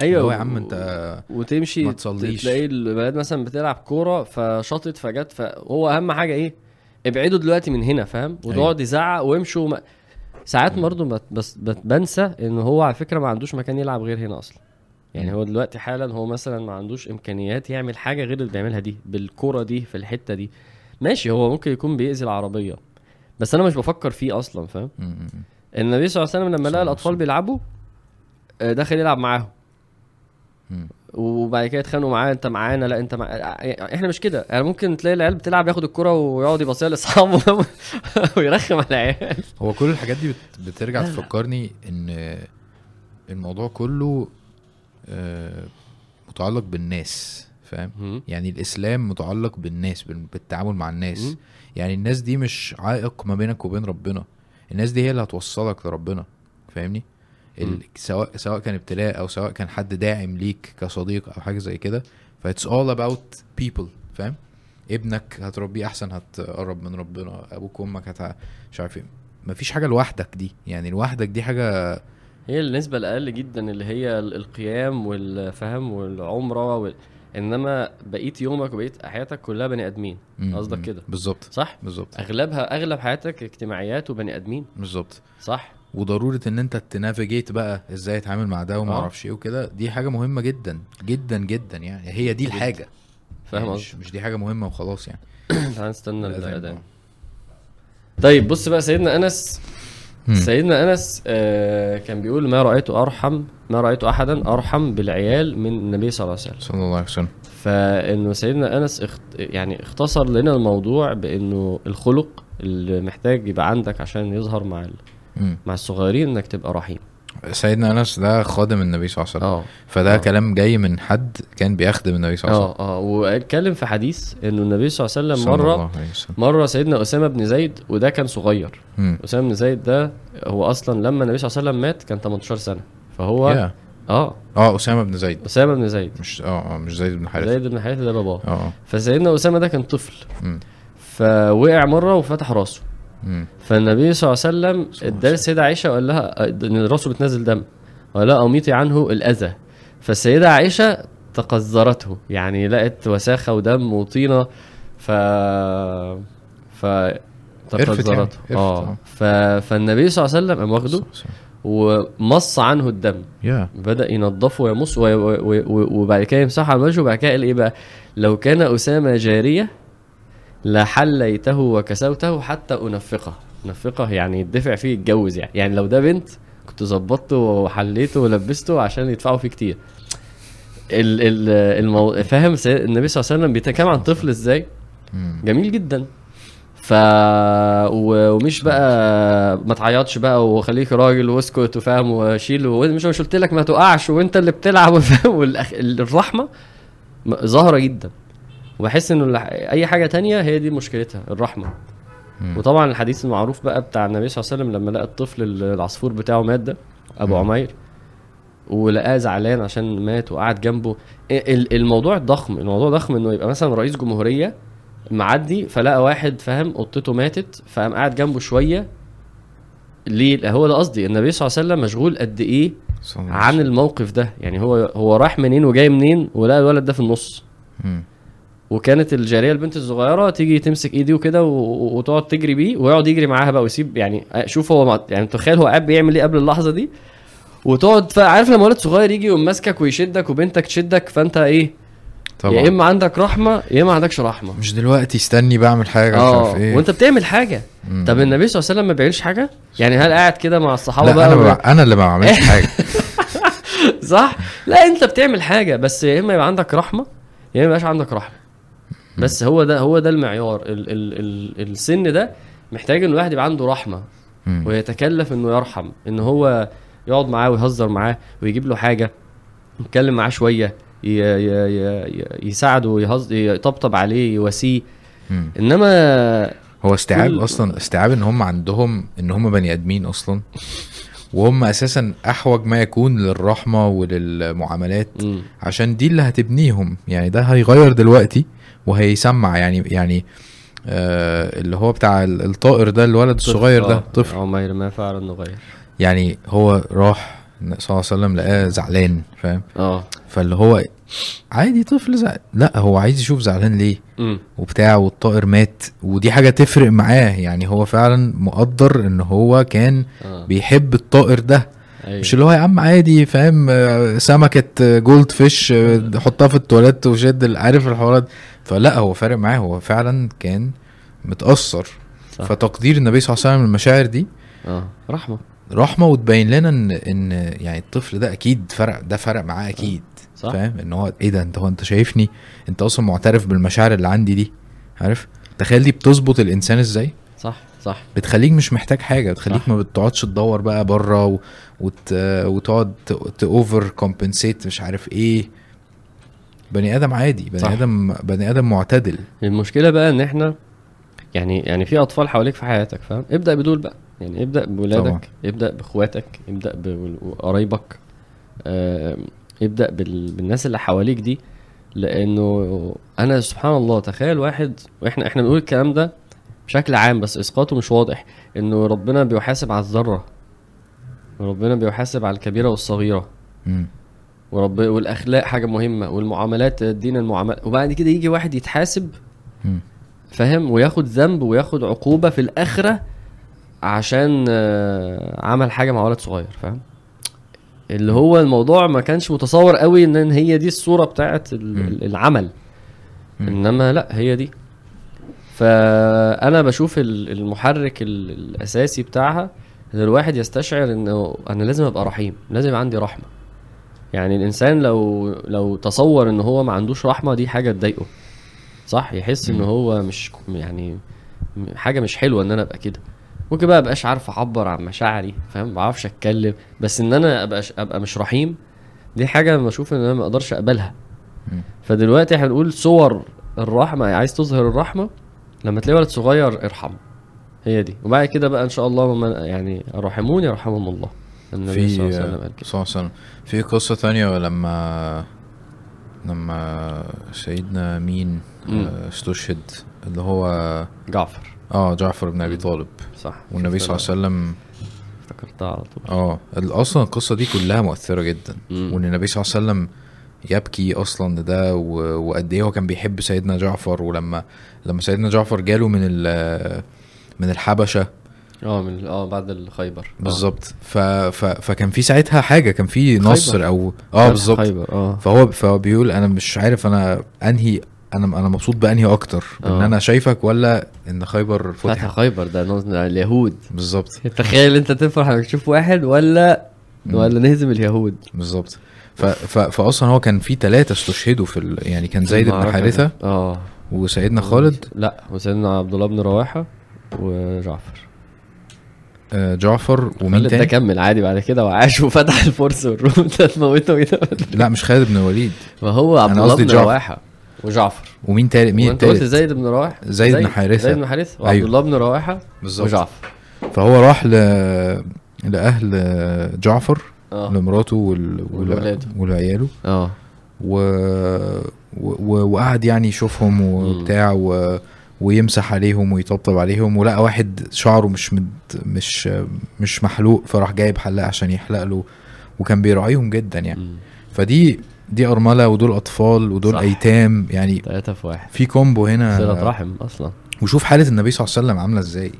اللي هو يا عم أنت وتمشي ما تصليش. تلاقي البلد مثلا بتلعب كورة فشاطت فجت فهو أهم حاجة إيه ابعدوا دلوقتي من هنا فاهم وتقعد أيوة. يزعق ويمشوا ما... ساعات. برضه بس بنسى إن هو على فكرة ما عندوش مكان يلعب غير هنا أصلا يعني. هو دلوقتي حالا هو مثلا ما عندوش إمكانيات يعمل حاجة غير اللي بيعملها دي بالكورة دي في الحتة دي ماشي هو ممكن يكون بيأذي العربية بس أنا مش بفكر فيه أصلا فاهم. النبي صلى الله عليه وسلم لما لقى الأطفال. بيلعبوا آه، دخل يلعب معاهم. وبعد كده يتخانقوا معاه انت معانا لا انت مع... إحنا مش كده. يعني ممكن تلاقي العيال بتلعب ياخد الكرة ويقعد يبصيها لأصحابه ويرخم على العيال. هو كل الحاجات دي بت- بترجع تفكرني إن الموضوع كله آه، متعلق بالناس فاهم؟ يعني الإسلام متعلق بالناس بال- بالتعامل مع الناس. مم. يعني الناس دي مش عائق ما بينك وبين ربنا. الناس دي هي اللي هتوصلك لربنا فاهمني. سواء سواء كان ابتلاء أو سواء كان حد داعم ليك كصديق أو حاجة زي كده ف it's all about people فاهم ابنك هتربيه أحسن هتقرب من ربنا أبوك وأمك هت مش عارف إيه مفيش حاجة لوحدك دي يعني لوحدك دي حاجة هي النسبة الأقل جدا اللي هي ال- القيام والفهم والعمرة وال... إنما بقية يومك وبقية حياتك كلها بني آدمين مم، قصدك. كده. بالظبط صح؟ بالظبط أغلبها أغلب حياتك اجتماعيات وبني آدمين بالظبط صح؟ وضرورة إن أنت تنافيجيت بقى إزاي اتعامل مع ده وما آه. أعرفش إيه وكده دي حاجة مهمة جدا جدا جدا يعني هي دي. الحاجة فاهم يعني؟ مش, مش دي حاجة مهمة وخلاص يعني تعال نستنى. الأذان طيب بص بقى سيدنا مم. سيدنا أنس آه، كان بيقول ما رأيت أرحم ما رأيت احدا أرحم بالعيال من النبي صلى الله عليه وسلم صلى الله عليه وسلم فإنه سيدنا أنس اخت... يعني اختصر لنا الموضوع بإنه الخلق اللي محتاج يبقى عندك عشان يظهر مع مع الصغيرين إنك تبقى رحيم. سيدنا أنس ده خادم النبي صلى الله عليه وسلم. آه. فده آه. كلام جاي من حد كان بيخدم النبي صلى الله عليه وسلم. آه آه. واتكلم في حديث إنه النبي صلى الله عليه وسلم مره الله. مرة سيدنا أسامة بن زيد وده كان صغير. مم. أسامة بن زيد ده هو أصلا لما النبي صلى الله عليه وسلم مات كان 18 سنة. فهو يا. آه. آه أسامة بن زيد. أسامة بن زيد. مش آه آه مش زيد بن حارثة. زيد بن حارثة ده باباه. آه آه. فسيدنا أسامة ده كان طفل. فوقع مرة وفتح راسه. فالنبي صلى الله عليه وسلم ادى السيده عائشة وقال لها إن راسه بتنزل دم. وقال لها اميطي عنه الأذى. فالسيدة عائشة تقذرته يعني لقت وساخة ودم وطينة ف ف تقذرته. قرفت يعني، آه. ف... فالنبي صلى الله عليه وسلم قام واخده ومص عنه الدم. يا. بدأ ينظفه ويمص. وبعد كده يمسحه على وجهه وبعد كده قال إيه بقى؟ لو كان أسامة جارية لحليته وكسوته حتى أنفقه. أنفقه يعني يدفع فيه يتجوز يعني. يعني لو ده بنت كنت ظبطته وحليته ولبسته عشان يدفعوا فيه كتير. ال ال المو... فاهم النبي صلى الله عليه وسلم بيتكلم عن طفل إزاي. جميل جدا. ف. ومش بقى ما تعيطش بقى وخليك راجل واسكت وفاهم وشيل ومش مش قلت لك ما تقعش وانت اللي بتلعب وفاهم والأخ... الرحمة م- ظاهرة جدا. وبحس إنه أي حاجة تانية هي دي مشكلتها الرحمة مم. وطبعا الحديث المعروف بقى بتاع النبي صلى الله عليه وسلم لما لقى الطفل ال- العصفور بتاعه مات ده أبو. عمير ولقاه زعلان عشان مات وقعد جنبه ال- الموضوع ضخم الموضوع ضخم إنه يبقى مثلا رئيس جمهورية معدي فلقى واحد فاهم قطته ماتت فقام قاعد جنبه شوية ليه هو ده قصدي النبي صلى الله عليه وسلم مشغول قد إيه عن. الموقف ده يعني هو هو راح منين وجاي منين ولقى الولد ده في النص مم. وكانت الجارية البنت الصغيرة تيجي تمسك ايدي وكده وتقعد تجري بيه ويقعد يجري معاها بقى ويسيب يعني شوف هو يعني تخيل هو قاعد بيعمل إيه قبل اللحظة دي؟ وتقعد عارف لما ولد صغير يجي يقوم ماسكك ويشدك وبنتك تشدك فانت إيه؟ طبعا. يا اما عندك رحمة يا اما ما عندكش رحمة. مش دلوقتي استني بعمل حاجة مش آه عارف إيه. وانت بتعمل حاجة. مم. طب النبي صلى الله عليه وسلم ما بيعملش حاجة؟ يعني هل قاعد كده مع الصحابة لا بقى أنا بع... أنا اللي ما بعملش حاجة. صح؟ لا انت بتعمل حاجة بس يا اما يبقى عندك رحمة يا اما يبقاش عندك رحمة. بس هو ده هو ده المعيار ال ال ال السن ده محتاج إن الواحد يبقى عنده رحمة. ويتكلف إنه يرحم إن هو يقعد معاه ويهزر معاه ويجيب له حاجة يتكلم معاه شوية ي ي ي ي يساعده ويهز يطبطب عليه يواسيه. إنما هو استيعاب كل- أصلا استيعاب إن هم عندهم إن هم بني آدمين أصلا وهم أساسا أحوج ما يكون للرحمة وللمعاملات. عشان دي اللي هتبنيهم يعني ده هيغير دلوقتي وهيسمع يعني يعني آه اللي هو بتاع ال- الطائر ده الولد الصغير ده آه، طفل. عمير ما فعل انه غير يعني هو راح صلى الله عليه وسلم لقاه زعلان فاهم؟ آه. فاللي هو عادي طفل زعل لا هو عايز يشوف زعلان ليه؟ امم وبتاع والطائر مات. ودي حاجة تفرق معاه يعني هو فعلا مقدر إن هو كان آه. بيحب الطائر ده. أيوة. مش اللي هو يا عم عادي فاهم؟ آه، سمكة آه، جولد فيش آه، حطها في التواليت وشد عارف الحوارات فلا هو فارق معاه هو فعلا كان متأثر. صح. فتقدير النبي صلى الله عليه وسلم للمشاعر دي آه. رحمة. رحمة وتبين لنا ان إن يعني الطفل ده أكيد فرق ده فرق معاه أكيد. صح. فاهم؟ إن هو إيه ده؟ أنت هو أنت شايفني؟ أنت أصلا معترف بالمشاعر اللي عندي دي؟ عارف؟ تخيل دي بتظبط الإنسان إزاي؟ صح صح بتخليك مش محتاج حاجة بتخليك صح. ما بتقعدش تدور بقى بره و... وت... وتقعد ت over compensate مش عارف إيه بني آدم عادي بني صح. آدم بني آدم معتدل المشكلة بقى إن إحنا يعني يعني في أطفال حواليك في حياتك فاهم ابدأ بدول بقى يعني ابدأ بولادك طبعا. ابدأ بإخواتك ابدأ بقرايبك آه ابدأ بال... بالناس اللي حواليك دي لأنه أنا سبحان الله تخيل واحد وإحنا إحنا بنقول الكلام ده بشكل عام بس إسقاطه مش واضح إنه ربنا بيحاسب على الذرة. وربنا بيحاسب على الكبيرة والصغيرة. ورب والأخلاق حاجة مهمة والمعاملات الدين المعاملات وبعد كده يجي واحد يتحاسب. فاهم؟ وياخد ذنب وياخد عقوبة في الآخرة عشان آه، عمل حاجة مع ولد صغير فاهم؟ اللي هو الموضوع ما كانش متصور قوي إن هي دي الصورة بتاعت العمل. إنما لا هي دي. فأنا بشوف ال- المحرك ال- الأساسي بتاعها إن الواحد يستشعر إنه أنا لازم أبقى رحيم لازم يبقى عندي رحمة. يعني الإنسان لو لو تصور إن هو ما عندوش رحمة دي حاجة تضايقه صح؟ يحس إن. هو مش يعني حاجة مش حلوة إن أنا أبقى كده. ممكن بقى ابقاش عارف أعبر عن مشاعري فاهم؟ ما بعرفش أتكلم بس إن أنا أبقى أبقى مش رحيم دي حاجة بشوف إن أنا ما أقدرش أقبلها. فدلوقتي إحنا بنقول صور الرحمة عايز تظهر الرحمة؟ لما تلاقي ولد صغير ارحمه. هي دي. وبعد كده بقى إن شاء الله يعني الراحمون يرحمهم الله. النبي صلى الله عليه وسلم قال كده. صلى الله عليه وسلم. في قصة تانية لما لما سيدنا مين. آه، استشهد اللي هو جعفر. آه جعفر بن أبي طالب. صح. والنبي صلى الله عليه وسلم افتكرتها على طول. آه أصلا القصة دي كلها مؤثرة جدا. مم. وإن النبي صلى الله عليه وسلم يبكي أصلا لده و- وقد إيه هو كان بيحب سيدنا جعفر ولما لما سيدنا جعفر جاله من ال من الحبشة. آه من آه بعد الخيبر. آه. بالظبط. ف ف فكان في ساعتها حاجة كان في. نصر أو آه بالظبط. آه. فهو فهو بيقول أنا مش عارف أنا انهي أنا أنا مبسوط بأنهي أكتر إن آه. أنا شايفك ولا إن خيبر فتح فتح. خيبر ده نص- اليهود. بالظبط. تخيل أنت تفرح إنك تشوف واحد ولا. ولا نهزم اليهود. بالظبط. ف ف فاصلا هو كان في ثلاثة استشهدوا في ال... يعني كان زيد بن حارثة. آه. وسيدنا خالد؟ لا وسيدنا عبد الله بن رواحة وجعفر. آه، جعفر ومين ده تاني؟ كمل عادي بعد كده وعاش وفتح الفرس والروم ده تموته لا مش خالد بن الوليد. ما هو عبد الله بن. رواحة وجعفر. ومين تالت؟ مين وانت قلت زيد بن رواحة. زيد بن حارثة. زيد بن حارثة. وعبد أيوه. الله بن رواحة بالظبط. وجعفر. فهو راح ل... لأهل جعفر آه. لمراته وال... ولعياله. آه. و... و... وقعد يعني يشوفهم وبتاع و... ويمسح عليهم ويطبطب عليهم ولقى واحد شعره مش مد... مش مش محلوق فراح جايب حلاق عشان يحلق له وكان بيراعيهم جدا يعني. فدي دي أرملة ودول أطفال ودول صح. أيتام يعني تلاتة في واحد في كومبو هنا صلة رحم أصلا وشوف حالة النبي صلى الله عليه وسلم عاملة إزاي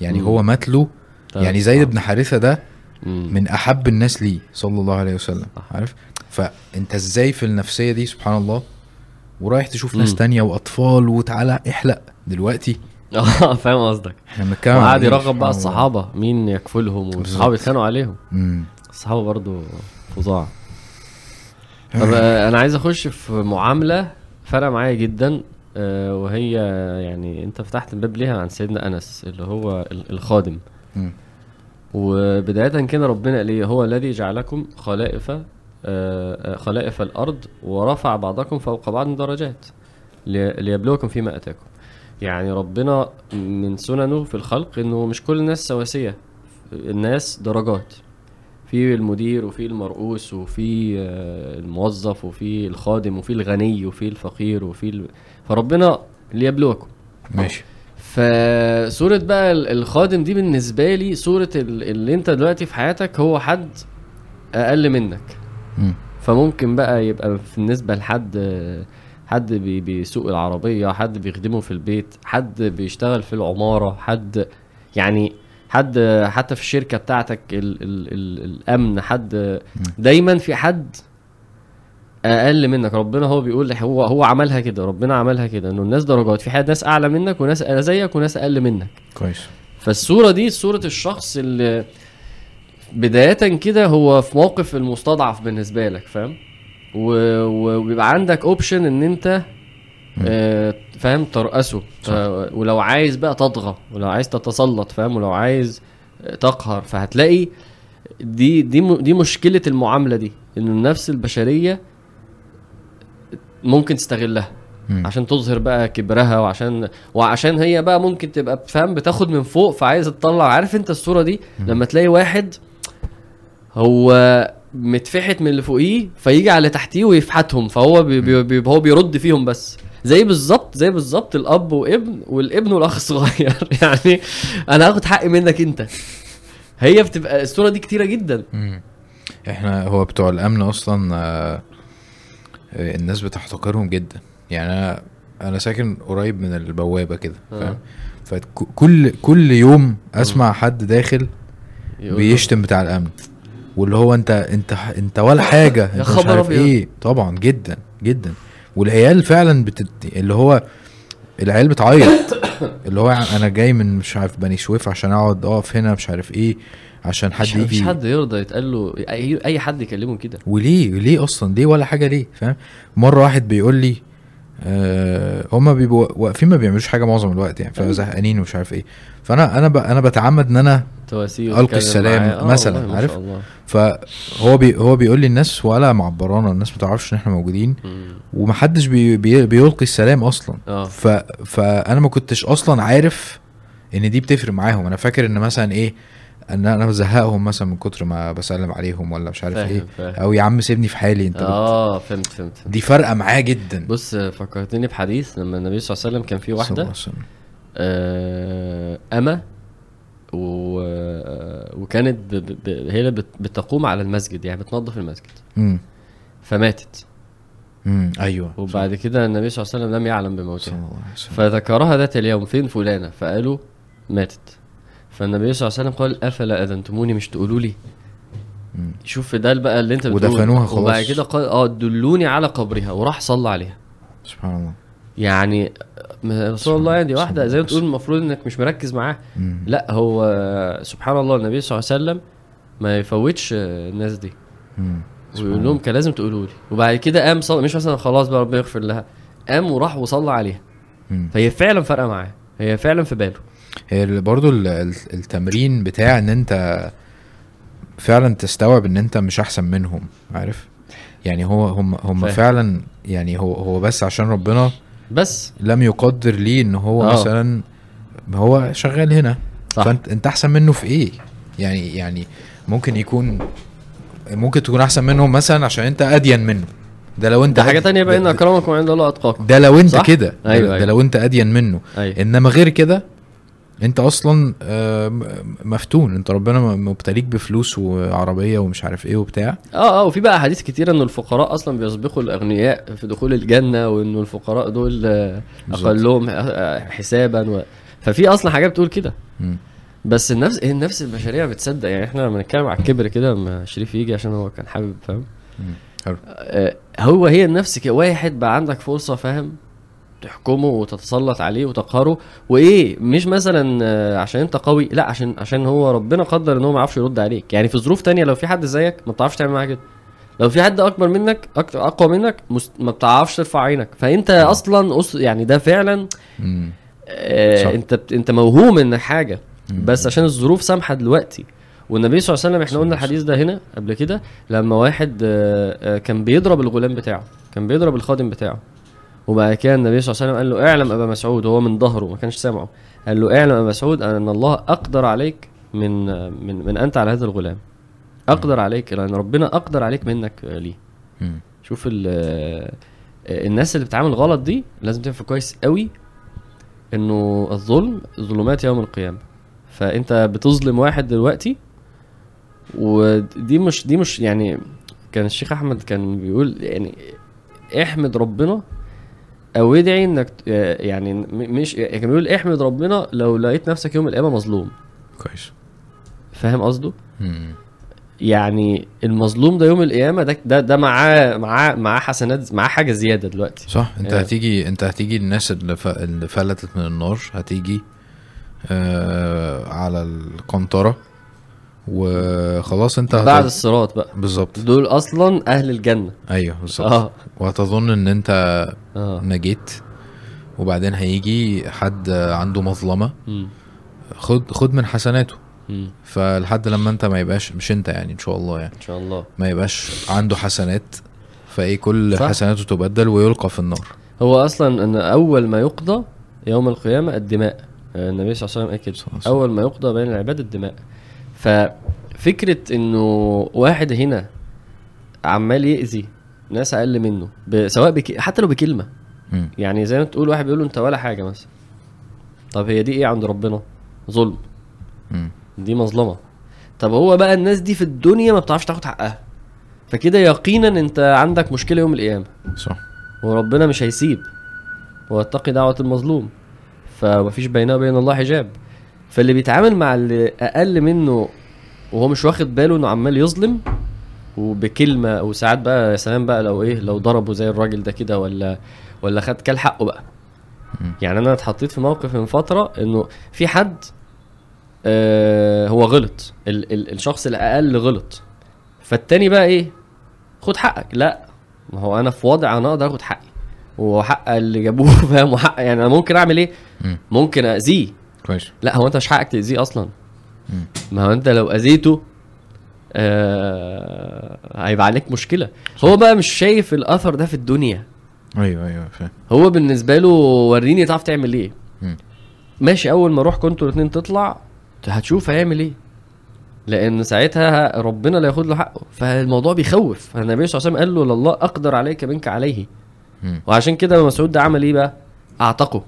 يعني مم. هو مات له يعني زيد. بن حارثة ده مم. من أحب الناس ليه صلى الله عليه وسلم. عارف فانت إزاي في النفسية دي سبحان الله ورايح تشوف ناس. تانية وأطفال وتعالى احلق دلوقتي آه فاهم قصدك إحنا بنتكلم وقعد إيه؟ يرغب بقى. الصحابة مين يكفلهم. والصحابة يتخانقوا عليهم مم. الصحابة برضو فظاع طب آه، أنا عايز أخش في معاملة فرق معايا جدا آه، وهي يعني أنت فتحت الباب ليها عن سيدنا أنس اللي هو ال- الخادم مم. وبداية كده ربنا قال إيه هو الذي جعلكم خلائف آه، آه، خلائف الأرض ورفع بعضكم فوق بعض درجات لي- ليبلوكم فيما آتاكم. يعني ربنا من سننه في الخلق إنه مش كل الناس سواسية الناس درجات. في المدير وفي المرؤوس وفي آه، الموظف وفي الخادم وفي الغني وفي الفقير وفي ال... فربنا ليبلوكم ماشي. فصورة بقى ال- الخادم دي بالنسبة لي صورة ال- اللي انت دلوقتي في حياتك هو حد أقل منك. فممكن بقى يبقى بالنسبة لحد حد بي- بيسوق العربية حد بيخدمه في البيت حد بيشتغل في العمارة حد يعني حد حتى في الشركة بتاعتك ال ال ال الأمن حد دايما في حد أقل منك. ربنا هو بيقول هو هو عملها كده ربنا عملها كده إنه الناس درجات في حد ناس أعلى منك وناس زيك وناس أقل منك. كويس. فالصورة دي صورة الشخص اللي بداية كده هو في موقف المستضعف بالنسبة لك فاهم؟ وبيبقى عندك اوبشن إن أنت آه، فاهم؟ ترأسه. آه، ولو عايز بقى تطغى ولو عايز تتسلط فاهم؟ ولو عايز آه، تقهر. فهتلاقي دي دي دي مشكلة المعاملة دي إن النفس البشرية ممكن تستغلها مم. عشان تظهر بقى كبرها وعشان وعشان هي بقى ممكن تبقى فاهم؟ بتاخد من فوق فعايزة تطلع. عارف أنت الصورة دي؟ لما تلاقي واحد هو متفحت من اللي فوقيه فيجي على تحتيه ويفحتهم فهو بي بي هو بيرد فيهم بس. زي بالظبط زي بالظبط الأب وابن والابن والأخ الصغير. يعني أنا هاخد حقي منك أنت. هي بتبقى الصورة دي كتيرة جدا. إحنا هو بتوع الأمن أصلا آه، الناس بتحتقرهم جدا. يعني أنا أنا ساكن قريب من البوابة كده آه. فاهم؟ فكل كل يوم أسمع حد داخل بيشتم بتاع الأمن. واللي هو انت انت انت ولا حاجة انت مش عارف. إيه. طبعا جدا جدا. والعيال فعلا بتت... اللي هو العيال بتعيط. اللي هو أنا جاي من مش عارف بني سويف عشان أقعد أقف هنا مش عارف إيه عشان حد مش- مفيش يجي. حد يرضى يتقال له أي أي حد يكلمه كده. وليه؟ ليه أصلا؟ ليه ولا حاجة ليه؟ فاهم؟ مرة واحد بيقول لي آه هما بيبقوا واقفين ما بيعملوش حاجة معظم الوقت يعني أيوة. فزهقانين ومش عارف إيه فأنا أنا ب... أنا بتعمد إن أنا وتتكلم السلام. آه مثلاً، عارف؟ الله فهو بي هو بيقول لي الناس ولا معبرانا الناس ما تعرفش إن إحنا موجودين مم. ومحدش بي بي بيلقي السلام أصلا آه ف فأنا ما كنتش أصلا عارف إن دي بتفرق معاهم أنا فاكر إن مثلا إيه إن أنا بزهقهم مثلا من كتر ما بسلم عليهم ولا مش عارف إيه. فاهم فاهم. أو يا عم سيبني في حالي أنت. آه فهمت فهمت. فهمت. دي فارقه معاه جدا. بص فكرتني بحديث لما النبي صلى الله عليه وسلم كان في صلى الله واحدة عليه وسلم. آه أما و... وكانت ب... ب... ب... هي اللي بت... بتقوم على المسجد يعني بتنظف المسجد. امم فماتت. امم أيوه. وبعد كده النبي صلى الله عليه وسلم لم يعلم صلى بموتها الله عليه وسلم. فذكرها ذات اليوم فين فلانة؟ فقالوا ماتت. فالنبي صلى الله عليه وسلم قال أفلا أذنتموني؟ مش تقولوا لي. شوف ده بقى اللي أنت بتقوله. ودفنوها خلاص. وبعد كده قال آه دلوني على قبرها. وراح صلى عليها. سبحان الله. يعني رسول الله يعني دي واحدة زي ما. تقول المفروض إنك مش مركز معاه. لا هو سبحان الله النبي صلى الله عليه وسلم ما يفوتش الناس دي. مم. ويقول لهم كان لازم تقولوا لي. وبعد كده قام صلى مش مثلا خلاص بقى ربنا يغفر لها. قام وراح وصلى عليها. مم. فهي فعلا فارقة معاه. هي فعلا في باله. هي برضو ال- ال- التمرين بتاع إن أنت فعلا تستوعب إن أنت مش أحسن منهم عارف؟ يعني هو هم هم فاهم. فعلا يعني هو هو بس عشان ربنا بس. لم يقدر ليه إن هو آه. مثلا هو شغال هنا. صح. فانت أنت أحسن منه في إيه؟ يعني يعني ممكن يكون ممكن تكون أحسن منهم مثلا عشان أنت أدين منه. ده لو أنت ده حاجة تانية بقى إن ده- اكرمكم عند الله أتقاكم. ده لو أنت؟ كده. ده- أيوة، ده أيوة. لو أنت أدين منه. أيوه. إنما غير كده انت أصلا آه، مفتون. انت ربنا مبتليك بفلوس وعربية ومش عارف إيه وبتاع. آه آه وفي بقى احاديث كتيره ان الفقراء أصلا بيسبقوا الأغنياء في دخول الجنة وإنه الفقراء دول آه،. أقلهم آه، حسابا و... ففي أصلا حاجات بتقول كده. بس النفس النفس البشريه بتصدق. يعني إحنا لما نتكلم على الكبر كده لما شريف يجي عشان هو كان حابب فاهم. حلو. هو هي النفس كده واحد بقى عندك فرصة فاهم؟ تحكمه وتتسلط عليه وتقهره. وإيه مش مثلا آه، عشان أنت قوي لا عشان عشان هو ربنا قدر إن هو ما يعرفش يرد عليك. يعني في ظروف تانية لو في حد زيك ما بتعرفش تعمل معاه كده. لو في حد أكبر منك أك- أقوى منك مست... ما بتعرفش ترفع عينك. فأنت أصلا أص... يعني ده فعلا. آه صح. أنت بت... أنت موهوم إنك حاجة. مم. بس عشان الظروف سامحة دلوقتي. والنبي صلى الله عليه وسلم إحنا قلنا الحديث ده هنا قبل كده لما واحد آه، آه، كان بيضرب الغلام بتاعه كان بيضرب الخادم بتاعه. وبعد كده النبي صلى الله عليه وسلم قال له اعلم أبا مسعود هو من ظهره ما كانش سامعه. قال له اعلم أبا مسعود أن الله أقدر عليك من آه، من من أنت على هذا الغلام. أقدر عليك لأن ربنا أقدر عليك منك آه، ليه. شوف ال- آه، الناس اللي بتتعامل غلط دي لازم تفهم كويس قوي إنه الظلم ظلمات يوم القيامة. فأنت بتظلم واحد دلوقتي ودي مش دي مش يعني كان الشيخ أحمد كان بيقول يعني احمد ربنا أو ادعي إنك آه، يعني مش يعني كان بيقول احمد ربنا لو لقيت نفسك يوم القيامة مظلوم. كويس. فاهم قصده. يعني المظلوم ده يوم القيامة ده ده ده معاه معاه معاه حسنات معاه حاجة زيادة دلوقتي. صح. انت آه. هتيجي انت هتيجي الناس اللي, ف... اللي فلتت من النار هتيجي آه على القنطرة وخلاص انت بعد هت... الصراط بقى. بالظبط. دول أصلا أهل الجنة. أيوه بالظبط. آه. وهتظن إن أنت آه. نجيت وبعدين هيجي حد عنده مظلمة. مم. خد خد من حسناته. مم. فلحد لما أنت ما يبقاش مش أنت يعني إن شاء الله يعني. إن شاء الله. ما يبقاش عنده حسنات فإيه كل صح. حسناته تبدل ويلقى في النار. هو أصلا إن أول ما يقضى يوم القيامة الدماء. آه، النبي صلى الله عليه وسلم قال كده. أول ما يقضى بين العباد الدماء. ففكرة إنه واحد هنا عمال يأذي ناس أقل منه سواء بك... حتى لو بكلمة. مم. يعني زي ما تقول واحد بيقول له أنت ولا حاجة مثلا. طب هي دي إيه عند ربنا؟ ظلم. مم. دي مظلمة. طب هو بقى الناس دي في الدنيا ما بتعرفش تاخد حقها. فكده يقينا أنت عندك مشكلة يوم القيامة. صح. وربنا مش هيسيب. واتقي دعوة المظلوم. فمفيش بينه وبين الله حجاب. فاللي بيتعامل مع اللي أقل منه وهو مش واخد باله إنه عمال يظلم وبكلمة وساعات بقى يا سلام بقى لو إيه لو ضربه زي الراجل ده كده ولا ولا خد كل حقه بقى. يعني أنا اتحطيت في موقف من فترة إنه في حد آه هو غلط ال ال الشخص الأقل غلط. فالتاني بقى إيه خد حقك. لا ما هو أنا في وضع أنا أقدر آخد حقي. وحق اللي جابوه فاهم؟ وحق يعني أنا ممكن أعمل إيه؟ مم. ممكن اذيه كويس لا هو أنت مش حقك تأذيه أصلا. مم. ما هو أنت لو أذيته آه هيبقى عليك مشكلة. هو بقى مش شايف الأثر ده في الدنيا. أيوه أيوه فاهم. هو بالنسبة له وريني تعرف تعمل إيه. مم. ماشي أول ما أروح كنتوا الاثنين تطلع هتشوف هيعمل إيه. لأن ساعتها ربنا لا ياخد له حقه. فالموضوع بيخوف. فالنبي صلى الله عليه وسلم قال له لله أقدر عليك منك عليه. مم. وعشان كده مسعود ده عمل إيه بقى؟ أعتقه.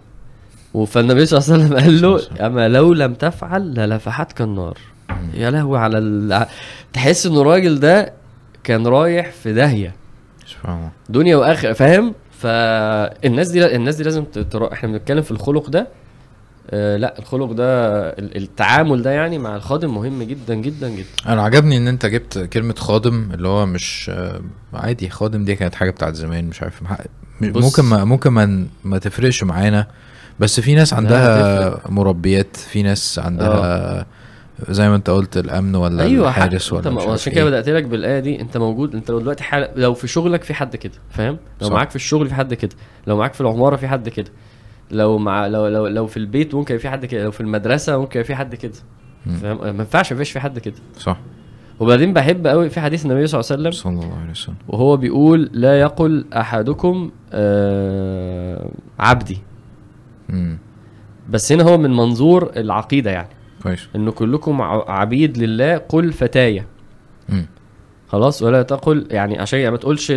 فالنبي صلى الله عليه وسلم قال له أما لو لم تفعل للفحتك النار. يا لهوي على ال... تحس إن الراجل ده كان رايح في داهية. سبحان الله. دنيا وآخرة فاهم؟ فالناس دي الناس دي لازم ترا... إحنا بنتكلم في الخلق ده آه لا الخلق ده ال- التعامل ده يعني مع الخادم مهم جدا جدا جدا. أنا عجبني إن أنت جبت كلمة خادم اللي هو مش آه، عادي خادم دي كانت حاجة بتاعت زمان مش عارف. ممكن ما ممكن ما, ما تفرقش معانا. بس في ناس عندها مربيات في ناس عندها زي ما انت قلت الأمن ولا أيوه حق. الحارس ولا عارف عشان كده إيه. بدأت لك بالآية دي أنت موجود أنت لو دلوقتي حال... لو في شغلك في حد كده فاهم لو صح. معاك في الشغل في حد كده لو معاك في العمارة في حد كده لو مع لو لو لو في البيت ممكن في حد كده لو في المدرسة ممكن في حد كده. فاهم ما ينفعش ما في حد كده صح وبعدين بحب قوي في حديث النبي صلى الله عليه وسلم صلى الله عليه وسلم وهو بيقول لا يقل أحدكم آه عبدي مم. بس هنا هو من منظور العقيدة يعني. كويس. إنه كلكم عبيد لله قل فتايا. خلاص؟ ولا تقل يعني عشان ما تقولش